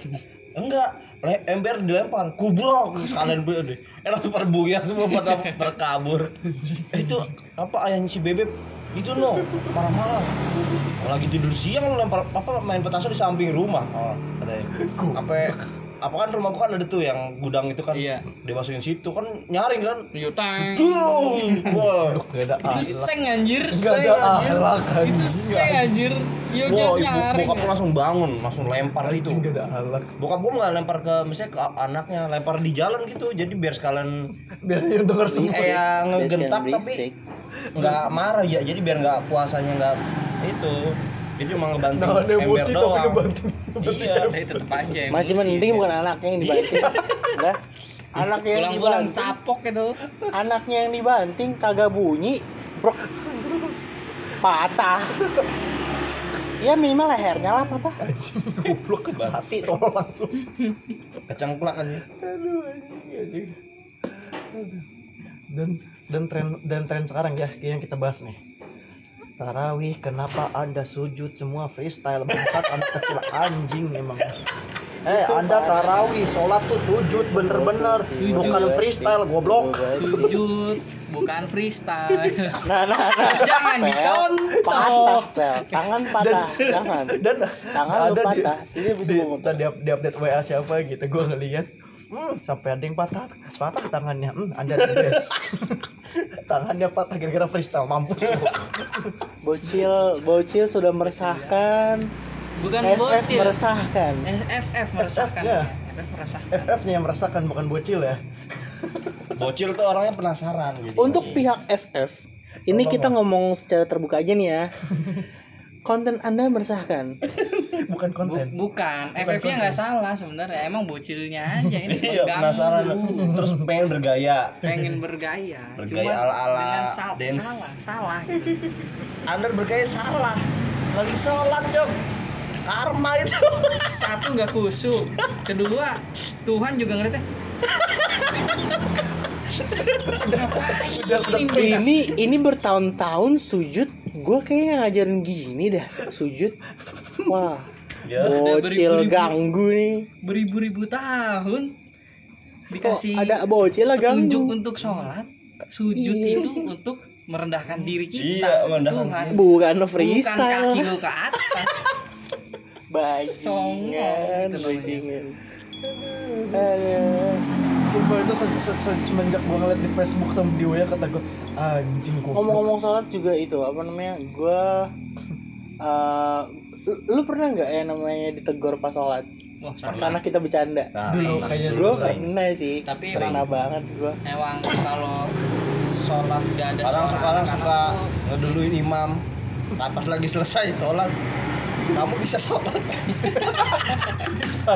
Enggak. Le- ember dilempar. Kubrok sekalian gue deh. Eh langsung pada buyar semua pada berkabur. Eh, itu apa ayahnya si bebek itu no. Marah-marah. Lagi tidur siang lu lempar apa main petasan di samping rumah. Oh, ada apa apa kan rumah gua kan ada tuh yang gudang itu kan Iya. dimasukin situ kan nyaring kan Yutang Dung! Wah, gak ada itu seng anjir gak ada ahlak itu seng anjir yo Wah, jelas nyaring bokap gua langsung bangun, langsung lempar itu. gak ada ahlak Bokap gua nggak lempar ke misalnya ke anaknya, lempar di jalan gitu. Jadi biar sekalian biar yang denger semua kayak ngegentak tapi nggak marah ya. Jadi biar nggak puasanya nggak itu. Jadi cuma ngebanting nah ada ember emosi tapi doang. ngebanting Iya. tapi tetep aja masih emosi. mending bukan anaknya yang dibanting. Dah anaknya yang dibanting. tapok itu. Anaknya yang dibanting kagak bunyi. Brok. Patah. Ya minimal lehernya lah patah. Goblok kan hati tolong langsung. Kecengklak kan ya. aduh anjing anjing. Aduh. dan dan tren dan tren sekarang ya yang kita bahas nih Tarawih, kenapa anda sujud semua freestyle? Bangsat anak kecil anjing emang Eh, anda tarawih, sholat tuh sujud bener-bener, Sujud. bukan freestyle, goblok. sujud bukan freestyle. Nah nah nah. Jangan dicontoh. patah pel. Tangan patah. Jangan. Dan Tangan lu ada di- patah, jadi bisa di, up- di update WA siapa gitu, gue ngeliat, hmm, sampai ada yang patah, patah tangannya, hmm, anda the best. tangannya patah gara-gara freestyle, mampus lu. bocil bocil sudah meresahkan bukan FF bocil meresahkan Eh, FF meresahkan ya. FF meresahkan FF-nya yang merasakan bukan bocil ya. Bocil tuh orangnya penasaran jadi. untuk pihak FF ini kita ngomong secara terbuka aja nih ya konten anda meresahkan Bukan Bu- konten. bukan FF-nya nggak salah sebenarnya emang bocilnya aja ini Iya, penasaran. Terus pengen bergaya. pengen bergaya Bergaya ala-ala dengan sal- dance. salah salah gitu. Anda bergaya salah. Lagi sholat, Cok. Karma itu. satu nggak khusyuk kedua Tuhan juga ngeliatnya Ngapain ini? ini ini bertahun-tahun sujud gue kayaknya ngajarin gini dah su- sujud wah Ya. Udah bocil beribu-ribu. ganggu nih beribu-ribu tahun kok dikasih ada bocil lah ganggu untuk sholat sujud Iya. itu untuk merendahkan diri kita Iya, merendahkan Tuhan bukan bukan freestyle kaki lu ke atas bajingan Songong bajingan Aduh. Sumpah itu se se se- semenjak gue ngeliat di Facebook sama di WA kata gue anjing goblok. ngomong-ngomong sholat juga itu apa namanya gue eh, lu, lu pernah nggak ya namanya ditegur pas sholat wah karena kita bercanda Nah, Dulu kayaknya sering. pernah sih Tapi pernah banget gue emang kalau sholat gak ada Orang sekarang suka ngeduluin imam. Nah, pas lagi selesai sholat, kamu bisa sholat.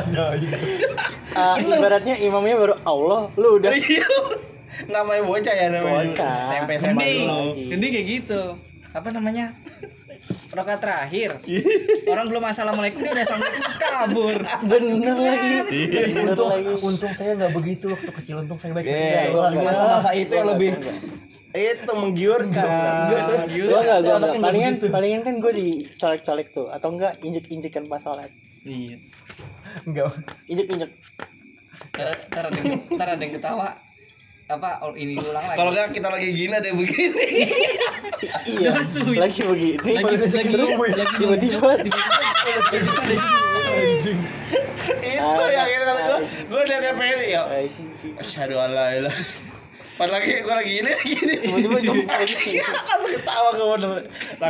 Itu. Ah, ibaratnya imamnya baru Allah lu udah Iya. namanya bocah ya namanya. Bocah. SMP SMP Kembali dulu. Ini kayak gitu. Apa namanya? Rokat terakhir. Orang belum assalamualaikum dia udah assalamualaikum terus kabur. bener lagi bener Untung, lagi untung saya nggak begitu waktu kecil untung saya baik Gua enggak. masa-masa itu yang lebih itu menggiurkan. gue enggak Saya gue nggak palingan begitu. palingan kan gue dicolek-colek tuh atau enggak injek-injekan pas sholat Iya. Enggak. injek-injek ntar ada yang ketawa. Apa oh, ini ulang lagi. Kalau enggak kita lagi gini ada yang begini. iya Sweet. lagi begini lagi lagi terus lagi tiba-tiba Anjing. itu yang kata gua, gua udah DPR ya. Anjing. Asyhadu an la ilaha Pas lagi gua lagi gini gini. tiba-tiba jempol sih langsung ketawa gue bener udah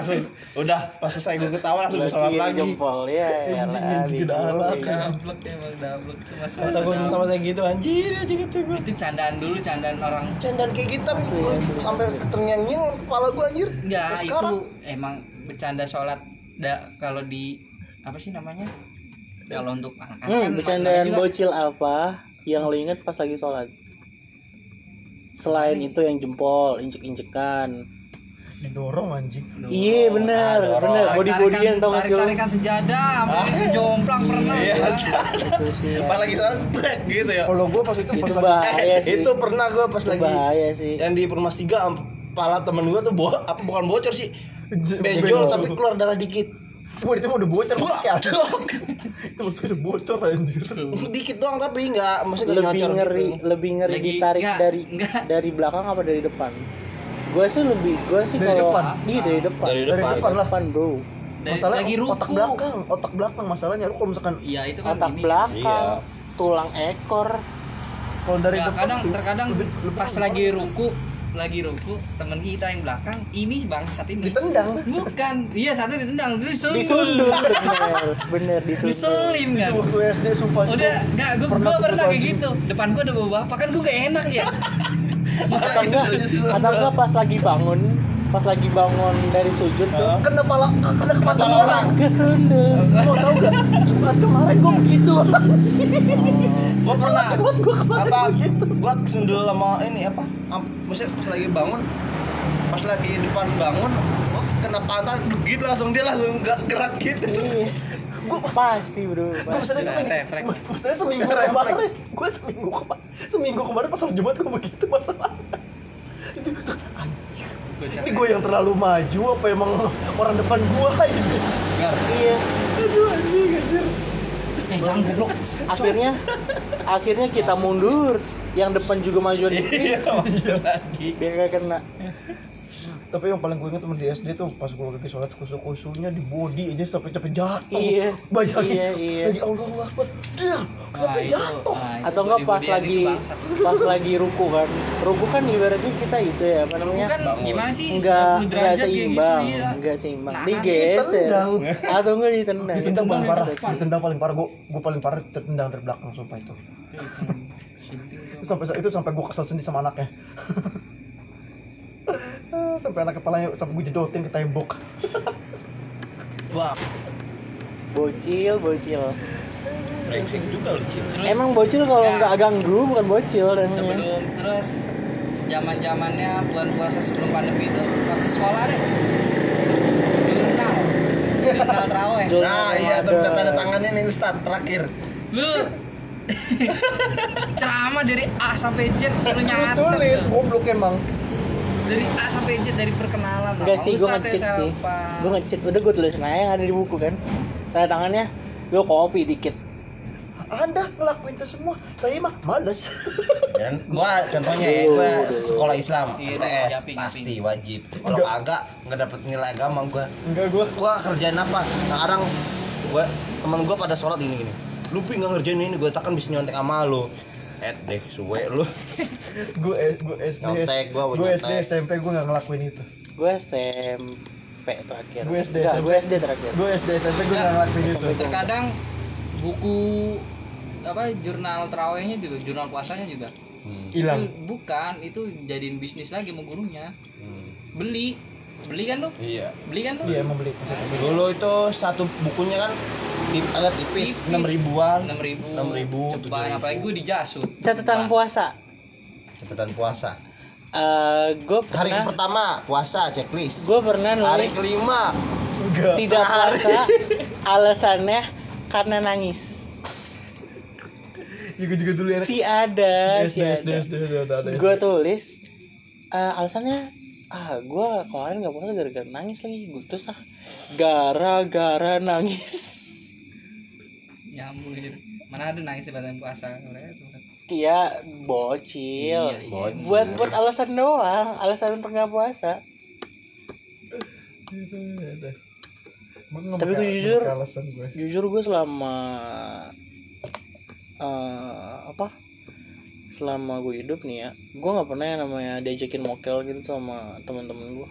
udah pas selesai gue ketawa langsung gue sholat lagi. jempol ya ya lah Anjing. Dablek emang dablek masa-masa gue sama saya gitu anjir anjir kata gue Itu candaan dulu, candaan orang. Cendan kayak kita sampai ketengyang kepala gue anjir. Terus itu sekarang. emang bercanda sholat da, kalau di apa sih namanya? Kalau untuk anak-anak Hmm, kan bercandaan juga- bocil apa yang lo inget pas lagi sholat? Selain itu yang jempol, injek-injekan. didorong anjing Iya bener, bener. Body body yang tau gak sih lo? tarik-tarikan sejadah sampai jomplang pernah Iya. gua. Itu sih. ya. Pas lagi sholat gitu ya. kalau gue pas itu pas Itu lagi bahaya sih. Itu pernah gue pas Itu lagi bahaya sih. yang di Permas tiga pala temen gue tuh bo apa bukan bocor sih benjol tapi keluar darah dikit Wah, itu udah bocor maksudnya itu maksudnya udah bocor anjir dikit doang tapi nggak maksudnya lebih nyocor ngeri gitu. lebih ngeri Lagi- ditarik enggak, dari enggak. dari belakang apa dari depan gue sih lebih gue sih Dari kalau depan? iya dari depan Dari Dari depan lah. depan bro Dari- masalahnya lagi otak ruku. belakang otak belakang masalahnya lu kalau misalkan iya itu kan otak ini. belakang Iya. tulang ekor kalau dari Ya, depan kadang tuh, terkadang lebih- lebih pas lagi ruku lagi ruku temen kita yang belakang ini bangsat ini ditendang. Bukan. Iya satu ditendang terus disundul disundul bener bener disundul ngeselin kan? Itu waktu SD sumpah. Udah nggak gue Pernah gue tuh pernah gua kayak gitu. Depan gue ada bawa bapak kan gue gak enak ya. Atau enggak atau enggak pas lagi bangun pas lagi bangun dari sujud tuh kena pala kena kepala pala orang. kesundul mau tau gak Jumat kemarin gue begitu. Gua pernah. Jumat gue kemarin apa? begitu. Gua kesundul sama ini apa? Maksudnya pas lagi bangun pas lagi depan bangun gua kena pantat begit langsung dia langsung nggak gerak gitu. Iya. Gue pasti bro. Gue pasti. maksudnya itu Refleks. maksudnya seminggu kemarin gue seminggu kemarin seminggu kemarin pas Jumat gue begitu masalahnya itu anjir ini gue yang terlalu maju apa emang orang depan gue gitu Gar, iya. Aduh anjing anjir eh akhirnya akhirnya kita mundur. Yang depan juga maju di sini. Iya lagi. Biar gak kena tapi yang paling gue inget temen di SD tuh pas gue lagi sholat kusuk kusuknya di body aja sampai capek jatuh. Iya, bayangin iya, iya. lagi Allah Akbar. Dia Nah, sampai jatuh. Nah, atau enggak pas lagi itu bangsat. pas lagi ruku kan. Ruku kan ibaratnya kita itu ya apa namanya? Bukan gimana sih? Enggak 90 enggak kayak seimbang gitu, iya. enggak seimbang. Nah, digeser. atau enggak ditendang? Ditendang paling parah. sih. ditendang paling parah. Gue gue paling parah ditendang dari belakang sumpah itu. Itu sampai itu sampai gue kesel sendiri sama anaknya sampai anak kepalanya sampai gue jedotin ke tembok. Wah. Bocil bocil. Brengsek juga lu cil. Terus, emang bocil kalau ya, nggak ganggu bukan bocil namanya. Sebelum terus zaman zamannya bulan puasa sebelum pandemi itu waktu sekolah deh. Jurnal. Jurnal terawih. Jurnal nah iya tuh tanda tangannya nih Ustad terakhir. Lu. Ceramah dari A sampai Z suruh tulis tuh. goblok emang dari A sampai Z dari perkenalan enggak sih gue ngecit sih. gue ngecit. Udah gue tulisin aja yang ada di buku kan. Tanda tangannya gue copy dikit. Anda ngelakuin itu semua saya mah males. Dan gua contohnya ya gua sekolah Islam Iya, MTS japing, pasti wajib. Kalau kagak nggak dapet nilai agama gua. Enggak gue gua kerjain apa? Sekarang gua temen gua pada sholat gini gini. Lu pi nggak ngerjain ini gua takkan bisa nyontek sama lu eh deh suwe lu. Gue gue SD Nyontek, gue SD. SMP gue nggak ngelakuin itu. Gue SMP terakhir. Gue SD, SMP. gue SD terakhir. Gue SD SMP gue nggak ngelakuin itu. Terkadang buku apa jurnal terawihnya juga jurnal puasanya juga. Hilang. Itu bukan itu jadiin bisnis lagi sama gurunya. Beli beli kan lu? Iya. Beli kan lu? Iya emang beli. Dulu itu satu bukunya kan tip, agak tipis enam ribuan. Enam ribu. Enam ribu ceban apalagi gue dijasut catatan puasa? Catatan puasa. Eh gue hari pernah pertama puasa checklist. Gue pernah hari nulis kelima enggak. tidak sehari. puasa alasannya karena nangis. Ya, gue juga dulu ya. Si ada SD si SD ada ada gue tulis eh, alasannya ah gue kemarin nggak puasa gara-gara nangis lagi. Gue terus ah gara-gara nangis. Gitu mana ada nangis di badan puasa. Iya bocil. Iya sih, bocil. buat buat alasan doang alasan untuk nggak puasa. Tapi gue jujur- gue? jujur gue selama eh, apa selama gue hidup nih ya gue nggak pernah yang namanya diajakin mokel gitu sama teman-teman gue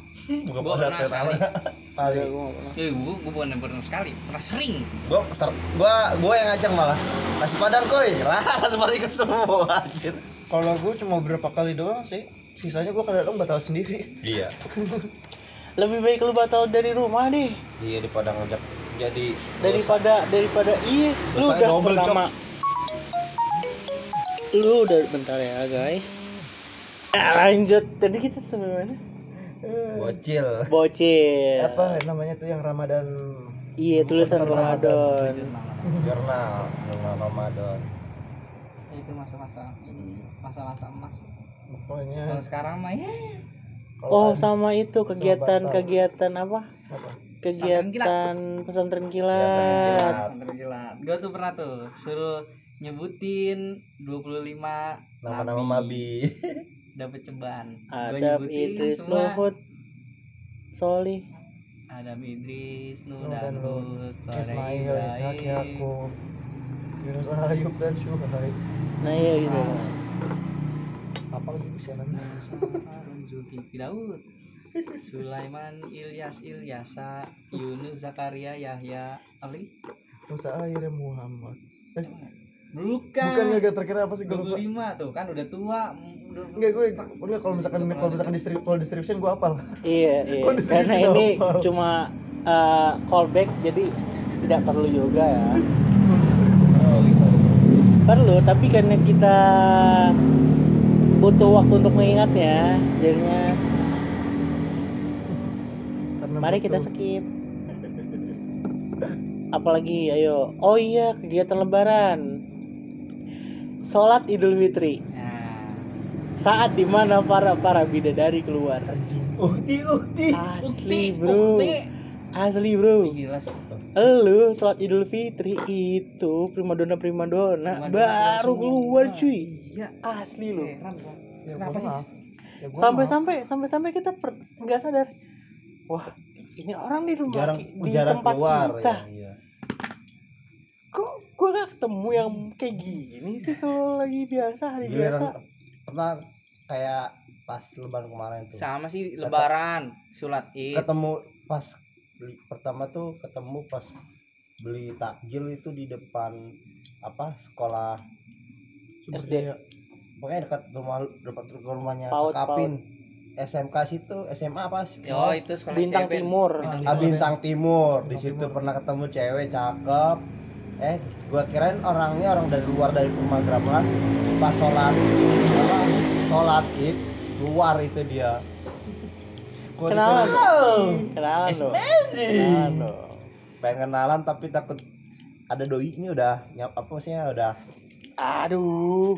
puasa pernah sekali. Ada gue nggak pernah. Eh, gue gue bukan pernah sekali, pernah sering. gua peser gua gua yang ngajak malah. Nasi padang koi. Lah nasi padang ikut semua anjir. Kalau gue cuma beberapa kali doang sih. Sisanya gue kadang-kadang batal sendiri. Iya. Lebih baik lu batal dari rumah deh. Iya di padang ngajak jadi daripada daripada iya lu udah pertama lu udah bentar ya guys. Ya, lanjut. Tadi kita mana? Bocil. Bocil. Apa namanya tuh yang Ramadan? Iya tulisan Ramadan jurnal jurnal Ramadan. Ya, itu masa-masa ini masa-masa emas. Pokoknya kalau sekarang mah ya. Oh sama itu kegiatan kegiatan apa? Apa? kegiatan pesantren kilat. pesantren kilat. gue tuh pernah tuh suruh nyebutin 25 nama-nama nabi mabi dapet ceban Adam nyebutin Idris semua. Luhut Soli Adam Idris Nuh dan Lut Soleh Ismail Yakub Yunus Ayub dan Syuhaib. Nah iya gitu. Apa lagi bisa Harun, Zulkifli, Daud Sulaiman, Ilyas, Ilyasa, Yunus, Zakaria, Yahya, Ali. Musa akhirnya Muhammad. Eh, Bukan. bukan gak terkira apa sih gue lupa 25 tuh kan udah tua. Enggak gue enggak kalau misalkan kalau misalkan distrib kalau distribution gue apal. iya iya karena ini cuma uh, callback jadi tidak perlu juga ya Oh, gitu. perlu tapi karena kita butuh waktu untuk mengingatnya jadinya Karena mari kita skip apalagi ayo oh iya kegiatan lebaran sholat idul fitri Nah, saat di mana para para bidadari keluar uhti uhti asli bro asli bro gila sih. lu sholat idul fitri itu primadona primadona baru semua. keluar cuy Iya. asli lu. Ya, Kenapa sih? maaf. Ya, gua sampai maaf. sampai sampai sampai kita per- nggak sadar wah ini orang di rumah jarang di jarang tempat keluar kita ya, iya. kok gue gak ketemu yang kayak gini sih kalau lagi biasa hari biasa. giliran pernah kayak pas lebaran kemarin tuh. Sama sih lebaran, sholat Id. ketemu pas beli pertama tuh ketemu pas beli takjil itu di depan apa sekolah SD. pokoknya dekat rumah dekat rumahnya Paut, Kapin. SMK situ SMA apa sih Yo, itu sekolah bintang SMP. timur. Ah, Bintang Timur. Di situ pernah ketemu cewek cakep eh gua kirain orangnya orang dari luar dari rumah Gramas pas sholat apa sholat id luar itu dia. Gua kenalan dicari, kenalan It's amazing. kenalan pengen kenalan tapi takut ada doi ini udah nyap apa maksudnya udah aduh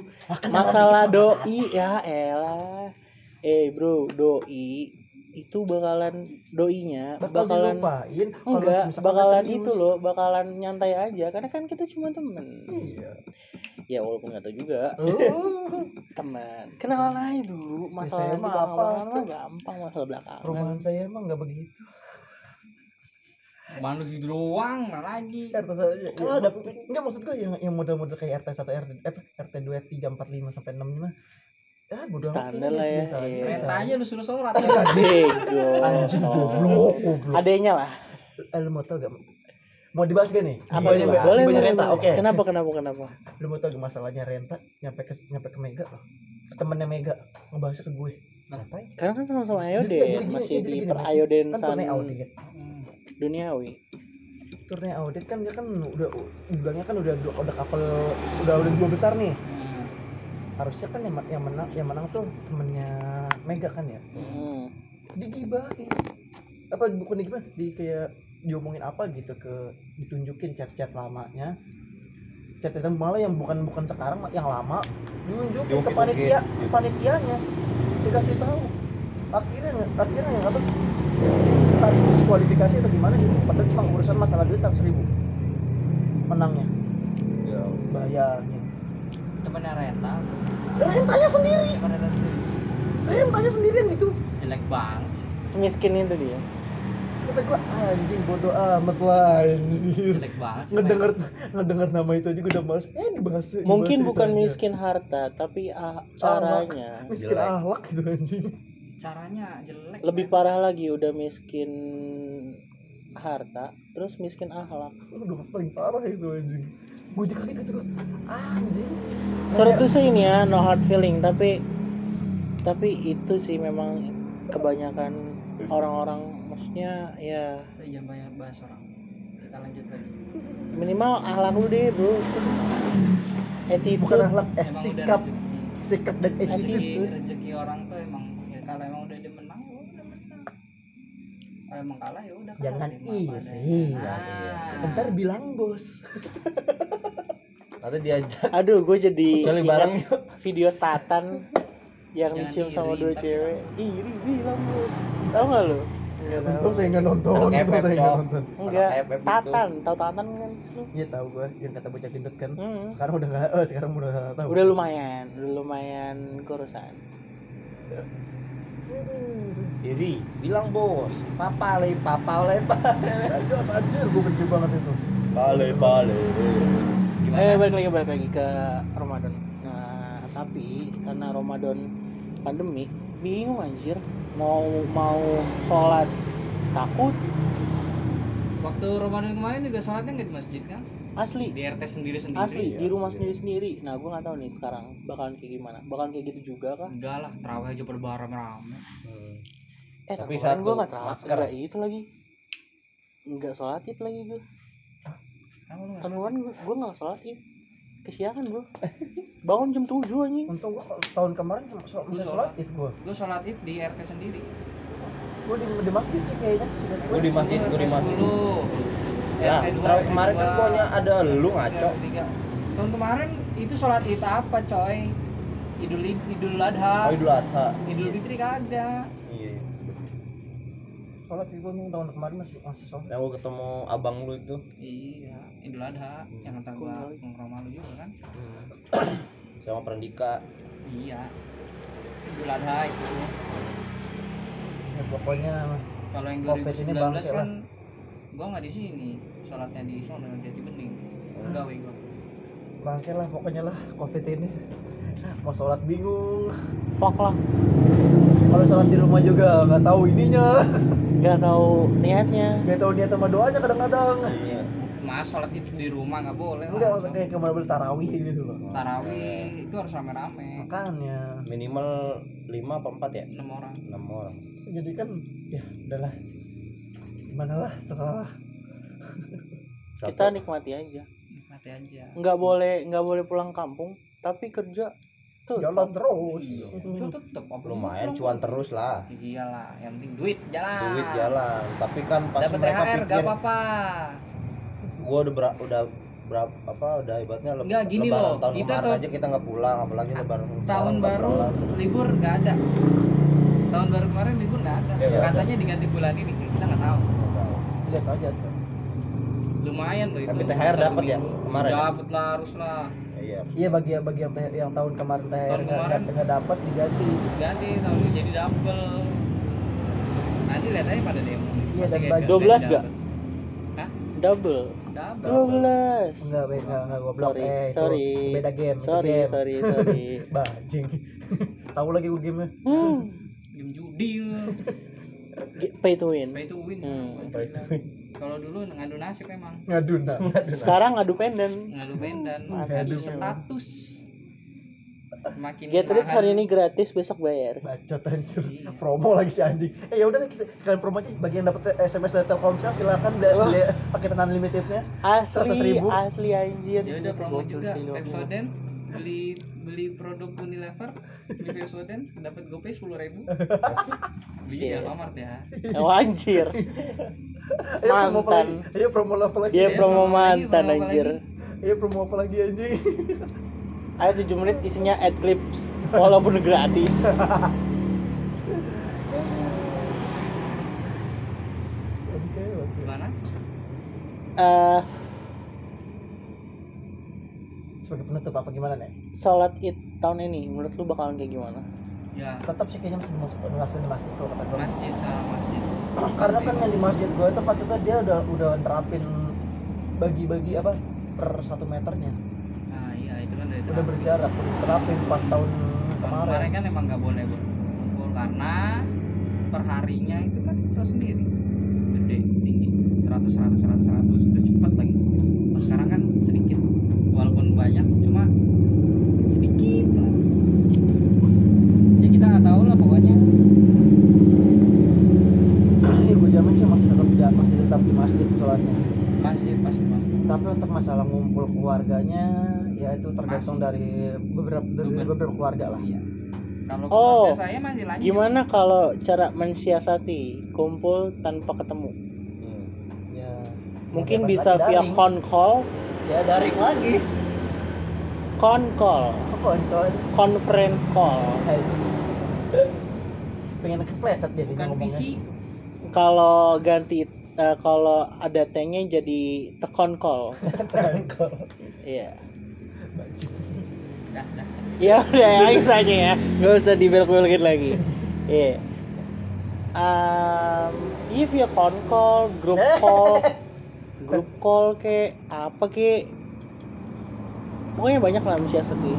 masalah doi ya elah. Eh bro doi itu bakalan doinya Bakal bakalan dilupain kalau enggak misalkan bakalan serius. itu loh bakalan nyantai aja karena kan kita cuma temen Iya. ya walaupun nggak tahu juga Oh, teman kenalan aja dulu masalah saya di mah belakang apa mah gampang masalah belakangan perumahan saya emang nggak begitu. Mana gitu doang, mana lagi. RT saya kan ada enggak maksud gue yang yang model-model kayak RT 1 RT eh, RT 2 3 4 5 sampai 6 mah ya bodo amat Standar lah ya, biasa aja, iya. biasa Renta aja. aja lu suruh sholat. bego Anjing goblok, goblok. adanya lah Eh, lu mau tau gak? Mau dibahas gak nih? apa banyak boleh boleh renta, boleh. oke. kenapa kenapa kenapa Lu mau tau gak masalahnya renta nyampe ke nyampe ke Mega loh. Temennya Mega ngebahasnya ke gue. Ngapain? karena kan sama-sama ayoden jadi gini, masih di gini, perayoden Kan turnya audit. Hmm. duniawi Turnya audit kan dia kan udah bilangnya kan udah udah kapal udah udah dua besar nih. Harusnya kan yang, yang menang yang menang tuh temennya Mega kan ya. Hmm. digibahin apa bukan digibahin di kayak diomongin apa gitu ke ditunjukin chat-chat lamanya. Chat chat malah yang bukan bukan sekarang yang lama. Diunjukin ke panitia ke panitianya. Dikasih tahu. Akhirnya akhirnya yang apa diskualifikasi atau gimana gitu. Padahal cuma urusan masalah duit seratus ribu. Menangnya. Ya bayangin Temennya Renta. rentanya sendiri. Temen Renta tuh rentanya sendirian gitu jelek banget semiskin itu dia. Kata gua anjing bodoh amat lah anjir Jelek banget sih. ngedenger ngedenger nama itu aja gue udah males. Eh dibahas dibahas mungkin bukan miskin harta tapi ah, caranya. Miskin Jelek. ahlak gitu anjing. Caranya jelek. lebih parah lagi udah miskin harta terus miskin akhlak. Udah paling parah itu anjing. Gue juga kaget gitu. Gue anjing. Sorry tuh sih ini ya no hard feeling tapi tapi itu sih memang kebanyakan orang-orang maksudnya ya. Jangan banyak bahas orang. kita lanjut lagi. Minimal akhlak lu deh bro. Attitude. Bukan akhlak eh emang sikap. sikap dan attitude. rezeki orang tuh emang ya kalau emang udah dia menang kalau emang kalah ya udah Jangan terima apa iri. adanya. Nah, ntar bilang bos ada diajak aduh gue jadi Kecuali bareng video Tatan yang Jangan dicium sama iri, dua cewek iri bilang bos tau gak tahu. untung saya nggak nonton Anak untung FF, saya nggak Cok. nonton Enggak, Anak FF itu. Tatan, tahu Tatan kan? lu? iya tahu gua yang kata bocah gendut kan Hmm. sekarang udah nggak oh sekarang udah nggak tahu Udah lumayan, udah lumayan kurusan. Iri bilang bos papa le papa le Lanjut anjir gua benci banget itu. Bale gimana? Eh balik lagi balik lagi ke Ramadan. Nah tapi karena Ramadan pandemi bingung anjir. Mau mau sholat takut? Waktu Ramadan kemarin juga sholatnya nggak di masjid kan asli di RT sendiri sendiri asli di rumah sendiri sendiri. Nah gue nggak tahu nih sekarang bakalan kayak gimana. Bakalan kayak gitu juga kah? enggak lah terawih aja berbareng rame Eh Tapi satu, gue nggak terawih, masker. nggak itu lagi. Nggak sholat id lagi gue. kamu lu nggak Tahun kemarin gue gue nggak sholat id. Kesiangan gue. Bangun jam 7 anjing. untung gua kalau tahun kemarin cuma sholat, sholat? sholat itu gua gue sholat id di RT sendiri gua di, di masjid sih kayaknya gue di masjid gue di masjid ya RT 2, tahun kemarin kan pokoknya ada lu ngaco. Tahun kemarin itu sholat id apa coy? Idul idul adha. Oh idul adha. Idul fitri kagak. Iya iya. sholat sih nih tahun kemarin masih masih sholat. Yang gue ketemu abang lu itu. Iya idul adha. Yang kata gua nongkrong malu juga kan? Sama Perandika iya. Idul adha itu. Ya, pokoknya kalau yang Covid ini 2019 bangke kan gua nggak di sini. Sholatnya di sono jati bening. Enggak weh gua. Bangke lah pokoknya lah covid ini. Mau sholat bingung. Fuck lah. kalau sholat di rumah juga nggak tahu ininya. Nggak tahu niatnya. nggak tahu niat sama doanya kadang-kadang. Iya. Mas sholat itu di rumah nggak boleh enggak lah. maksudnya kayak ke mana beli tarawih gitu loh. Tarawih itu harus rame-rame. Makanya. Minimal 5 apa 4 ya? Enam orang. 6 orang. Jadi kan ya udahlah gimana lah terserah lah Satu. Kita nikmati aja. nikmati aja. Nggak boleh nggak boleh pulang kampung. Tapi kerja tuh. jalan terus. Itu apa lumayan cuan terus lah. Iyalah yang penting duit jalan. Duit jalan. Tapi kan pas dapat mereka THR pikir gak apa-apa. Gua udah ber, udah berapa apa udah ibaratnya leb- Nggak, gini lebaran loh, tahun kita kemarin tuh- aja kita nggak pulang apalagi lebaran tahun baru libur nggak ada. Tahun baru kemarin libur nggak ada. Iya, nggak ada. katanya diganti bulan ini kita nggak tahu lihat aja tuh lumayan loh itu Tapi THR dapet ya, kemarin ya? dapet lah harus lah iya iya bagi bagi yang, yang tahun kemarin THR Tahun nggak kemarin. nggak dapat diganti ganti tahun ini jadi double nanti lihat aja pada demo Iya, dan baju- 12 double. nggak? Hah? Double. double 12. enggak be enggak enggak goblok Sorry, eh itu sorry. beda game Sorry, game. sorry, sorry. bajing tahu lagi gue gamenya Hmm. game judi Pay to win. pay to win Hmm. Pay to win. kalau dulu ngadu nasib emang ngadu nah Sekarang ngadu pendan. ngadu pendan Ngadu ngadu memang. status semakin Get rich hari ini gratis, besok bayar. bacot anjir Iya. promo lagi si anjing eh ya udah deh, kita sekalian promo aja bagi yang dapat SMS dari Telkomsel silakan beli, beli paketan unlimitednya Asli, 100.000. asli anjir. ya udah promo juga. Pepsodent beli beli produk Unilever beli Pepsodent dapat GoPay sepuluh ribu beli Shit. Alfamart ya Oh anjir. ayo promo apa Mantan. lagi ayo promo apa lagi Dia Iya, promo mantan anjir. ayo promo apa lagi anjing Ayo 7 menit isinya ad clips walaupun gratis. gimana Eh, sebagai penutup apa gimana nih sholat id tahun ini menurut lu bakalan kayak gimana? ya. Tetap sih kayaknya masih masuk masih di masjid kalau kata gue masjid sama masjid. Karena kan yang di masjid gue itu pasti dia udah udah nerapin bagi-bagi apa per satu meternya. Nah iya itu kan dari udah terakhir. berjarak udah terapin pas tahun kemarin. kemarin kan emang nggak boleh berkumpul karena perharinya itu kan tau sendiri. Gede tinggi. 100 100 100 100 itu cepat lagi. Kalau sekarang kan sedikit walaupun banyak cuma sedikit banget. ya kita nggak tahu lah pokoknya ya gue jamin sih masih tetap masih tetap di masjid sholatnya masjid tapi untuk masalah ngumpul keluarganya ya itu tergantung Masih. dari beberapa dari Beber- beberapa keluarga lah Iya. Kalau Oh, saya masih lanjut. Gimana kalau cara mensiasati kumpul tanpa ketemu? Hmm. ya Mungkin bisa via daring. con call, ya daring lagi con call, conference call. pengen kepleset jadinya bukan PC. Kalau ganti eh, kalau ada T-nya jadi tekon call. Iya. Dah, dah. Ya udah ya itu aja ya. Gak usah dibelok-belokin lagi. Iya. Um, iya via con call, group call, group call ke apa ke pokoknya banyak lah mensiasati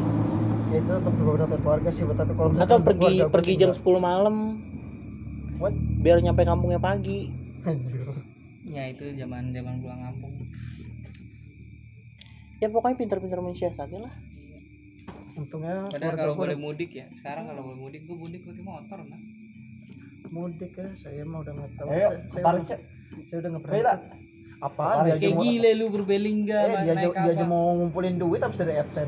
ya itu untuk beberapa keluarga sih tapi kalau misalkan atau pergi pergi jam. 10 malam What? biar nyampe kampungnya pagi Anjir. Ya itu zaman zaman pulang kampung. ya pokoknya pintar-pintar mensiasati lah untungnya Padahal kalau boleh mudik ya. Sekarang kalau boleh mudik gue mudik pakai motor nah. mudik ya saya mah udah nggak tahu Ayo, saya, saya, udah, ya. saya udah nggak pernah. Apaan Paris. dia Kayak gile lu berbelingga eh dia dia aja apa? mau ngumpulin duit habis dari absen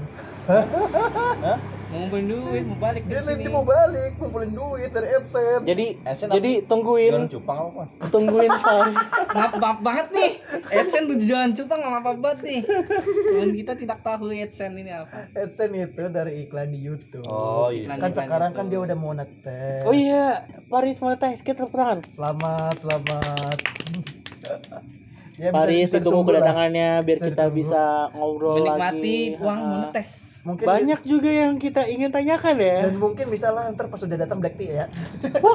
Mau ngumpulin duit, mau balik dia sini. mau balik ngumpulin duit dari absen jadi Esen jadi apa? Jualan tungguin cupang apa? tungguin sorry Maaf, maaf banget nih. Adsense tujuan cupang nggak apa banget nih. Teman kita tidak tahu Adsense ini apa. absen itu dari iklan di YouTube Oh iya. Iklan kan iklan sekarang itu. kan dia udah mau netes oh iya Paris Monetis kita tepuk tangan selamat selamat ya, Paris bisa ditunggu kedatangannya biar Bisa kita ditunggu. bisa ngobrol Menikmati lagi uang Ha-ha. monetes. mungkin banyak juga yang kita ingin tanyakan ya dan mungkin bisa lah ntar pas udah datang Black Tea ya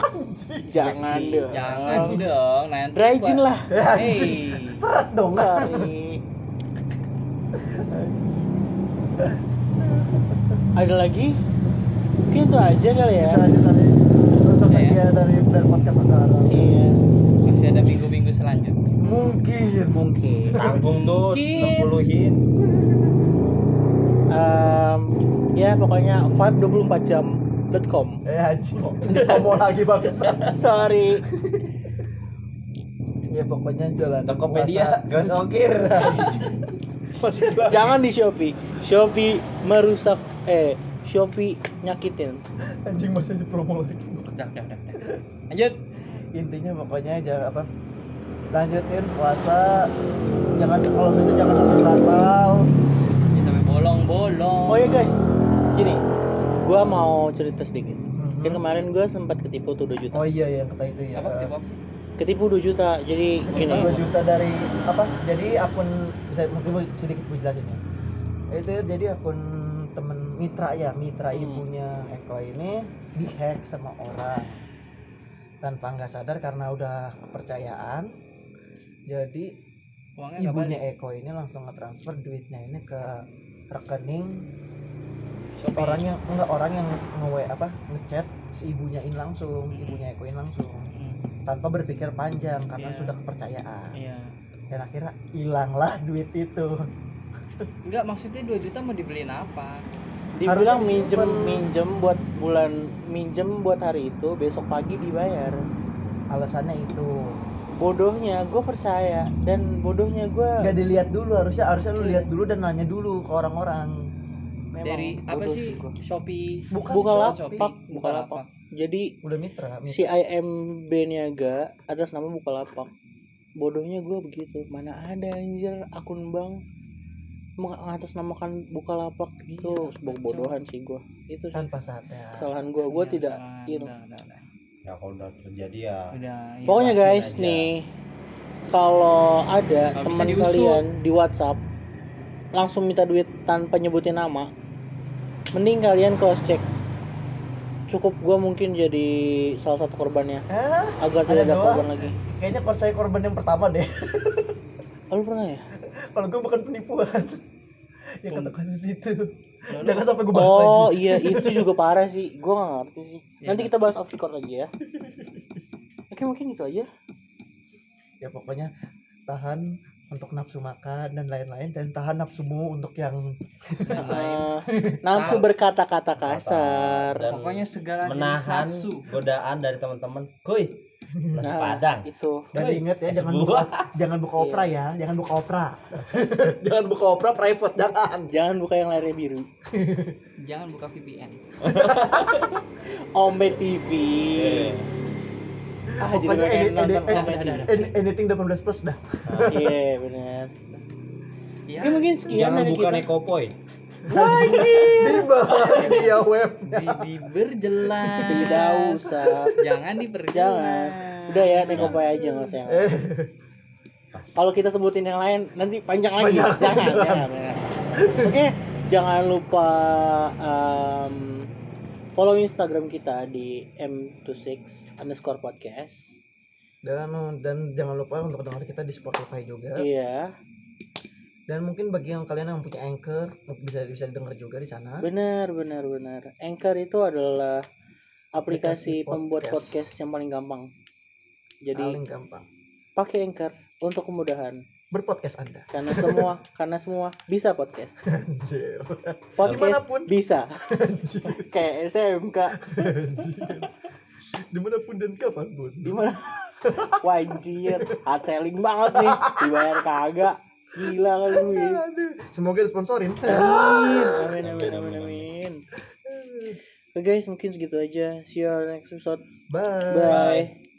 jangan dong Jangan dong, nanti. dry gin gua- lah Hey. seret dong sorry ada lagi mungkin itu aja kali ya Kita lanjut tadi untuk Ya. dari dari podcast sekarang iya Masih ada minggu-minggu selanjutnya. mungkin mungkin Tanggung tuh Mungkin. 60-in. Em, ya pokoknya vibe 24 jam.com eh anjing promo lagi bagus sorry ya pokoknya jalan Tokopedia gak sokir. jangan di Shopee Shopee merusak eh Shopee nyakitin anjing masih di promo lagi Udah, udah, udah. udah. Lanjut. intinya pokoknya jangan apa lanjutin puasa. Jangan kalau bisa jangan sampai batal. Ya, sampai bolong-bolong. oh ya guys. Gini gua mau cerita sedikit. Mhm. kan kemarin gua sempat ketipu tuh 2 juta. Oh iya ya kata itu ya Apa tipe apa sih? ketipu 2 juta. Jadi gini. 2 juta dari apa? Jadi akun saya mungkin sedikit gue jelasin ya. Itu jadi akun temen mitra ya mitra Hmm. ibunya Eko ini dihack sama orang tanpa nggak sadar karena udah kepercayaan jadi Uangnya ibunya balik. Eko ini langsung ngetransfer duitnya ini ke rekening Shopee. orang yang enggak orang yang nge apa ngechat si ibunya ini langsung ibunya Eko ini langsung Hmm, tanpa berpikir panjang karena Iya. sudah kepercayaan Iya. dan akhirnya hilanglah duit itu Enggak, maksudnya 2 juta mau dibeliin apa? dibilang Harusnya minjem minjem buat bulan minjem buat hari itu besok pagi dibayar alasannya itu bodohnya gue percaya. Dan bodohnya gue nggak dilihat dulu harusnya harusnya lu lihat dulu dan nanya dulu ke orang-orang. Memang Dari apa sih? gua. Shopee. bukan buka Shopee. lapak. Buka lapak. jadi udah mitra, mitra. si IMB niaga atas nama Bukalapak bodohnya gue begitu. Mana ada anjir akun bank mengatasnamakan Bukalapak itu sebuah bodohan sih gue itu sih. Tanpa sadar. Kesalahan gue gue Iya, tidak salah. itu Udah, udah, udah. Ya kalau udah terjadi ya. Udah, iya. pokoknya guys aja. nih kalau ada Kalau teman kalian di WhatsApp langsung minta duit tanpa nyebutin nama mending kalian cross check cukup gue mungkin jadi salah satu korbannya Hah? agar tidak ada korban lagi kayaknya kalau saya korban yang pertama deh lu pernah ya kalau gue bukan penipuan ya kata kasus itu. Lalu- jangan sampai gue bahas Oh lagi. iya itu juga parah sih. Gue gak ngerti sih. Iya, Nanti kita bahas off record lagi ya. Oke mungkin itu aja. Ya pokoknya tahan untuk nafsu makan dan lain-lain dan tahan nafsumu untuk yang lain. Eh, nafsu berkata-kata kasar. Dan pokoknya segala jenis menahan nafsu. godaan dari teman-teman. Kuy nasi nah padang. itu. Dan Woi, ingat ya jangan buka jangan buka opera ya jangan buka opera. Jangan buka opera private jangan. Jangan buka yang layarnya biru. Jangan buka VPN Ombe TV ah jadi Pokoknya ada, TV ada. Any- anything 18 plus dah. Iya benar. Ya Oke mungkin sekian jangan dari buka kita. Nekopoy dibahas di ya web. Di, diperjelas tidak usah. Jangan diperjelas. Udah ya nekopai aja nggak usah yang lain. kalau kita sebutin yang lain nanti panjang lagi. Panjang. jangan jangan, jangan. oke jangan lupa um, follow instagram kita di m26 underscore podcast. Dan dan jangan lupa untuk dengar kita di Spotify juga. Iya dan mungkin bagi yang kalian yang punya anchor bisa bisa didengar juga di sana. Benar benar benar. Anchor itu adalah aplikasi Aplikasi pembuat podcast. podcast yang paling gampang. Jadi paling gampang. pakai anchor untuk kemudahan. Berpodcast anda. Karena semua karena semua bisa podcast. Anjir. podcast Di mana pun. bisa. Anjir. kayak SMK di mana pun dan kapan pun. Gimana wah anjir. Hard selling banget nih. Dibayar kagak gila Aduh. semoga disponsorin. Amin amin amin amin oke guys mungkin segitu aja. See you on next episode. Bye. Bye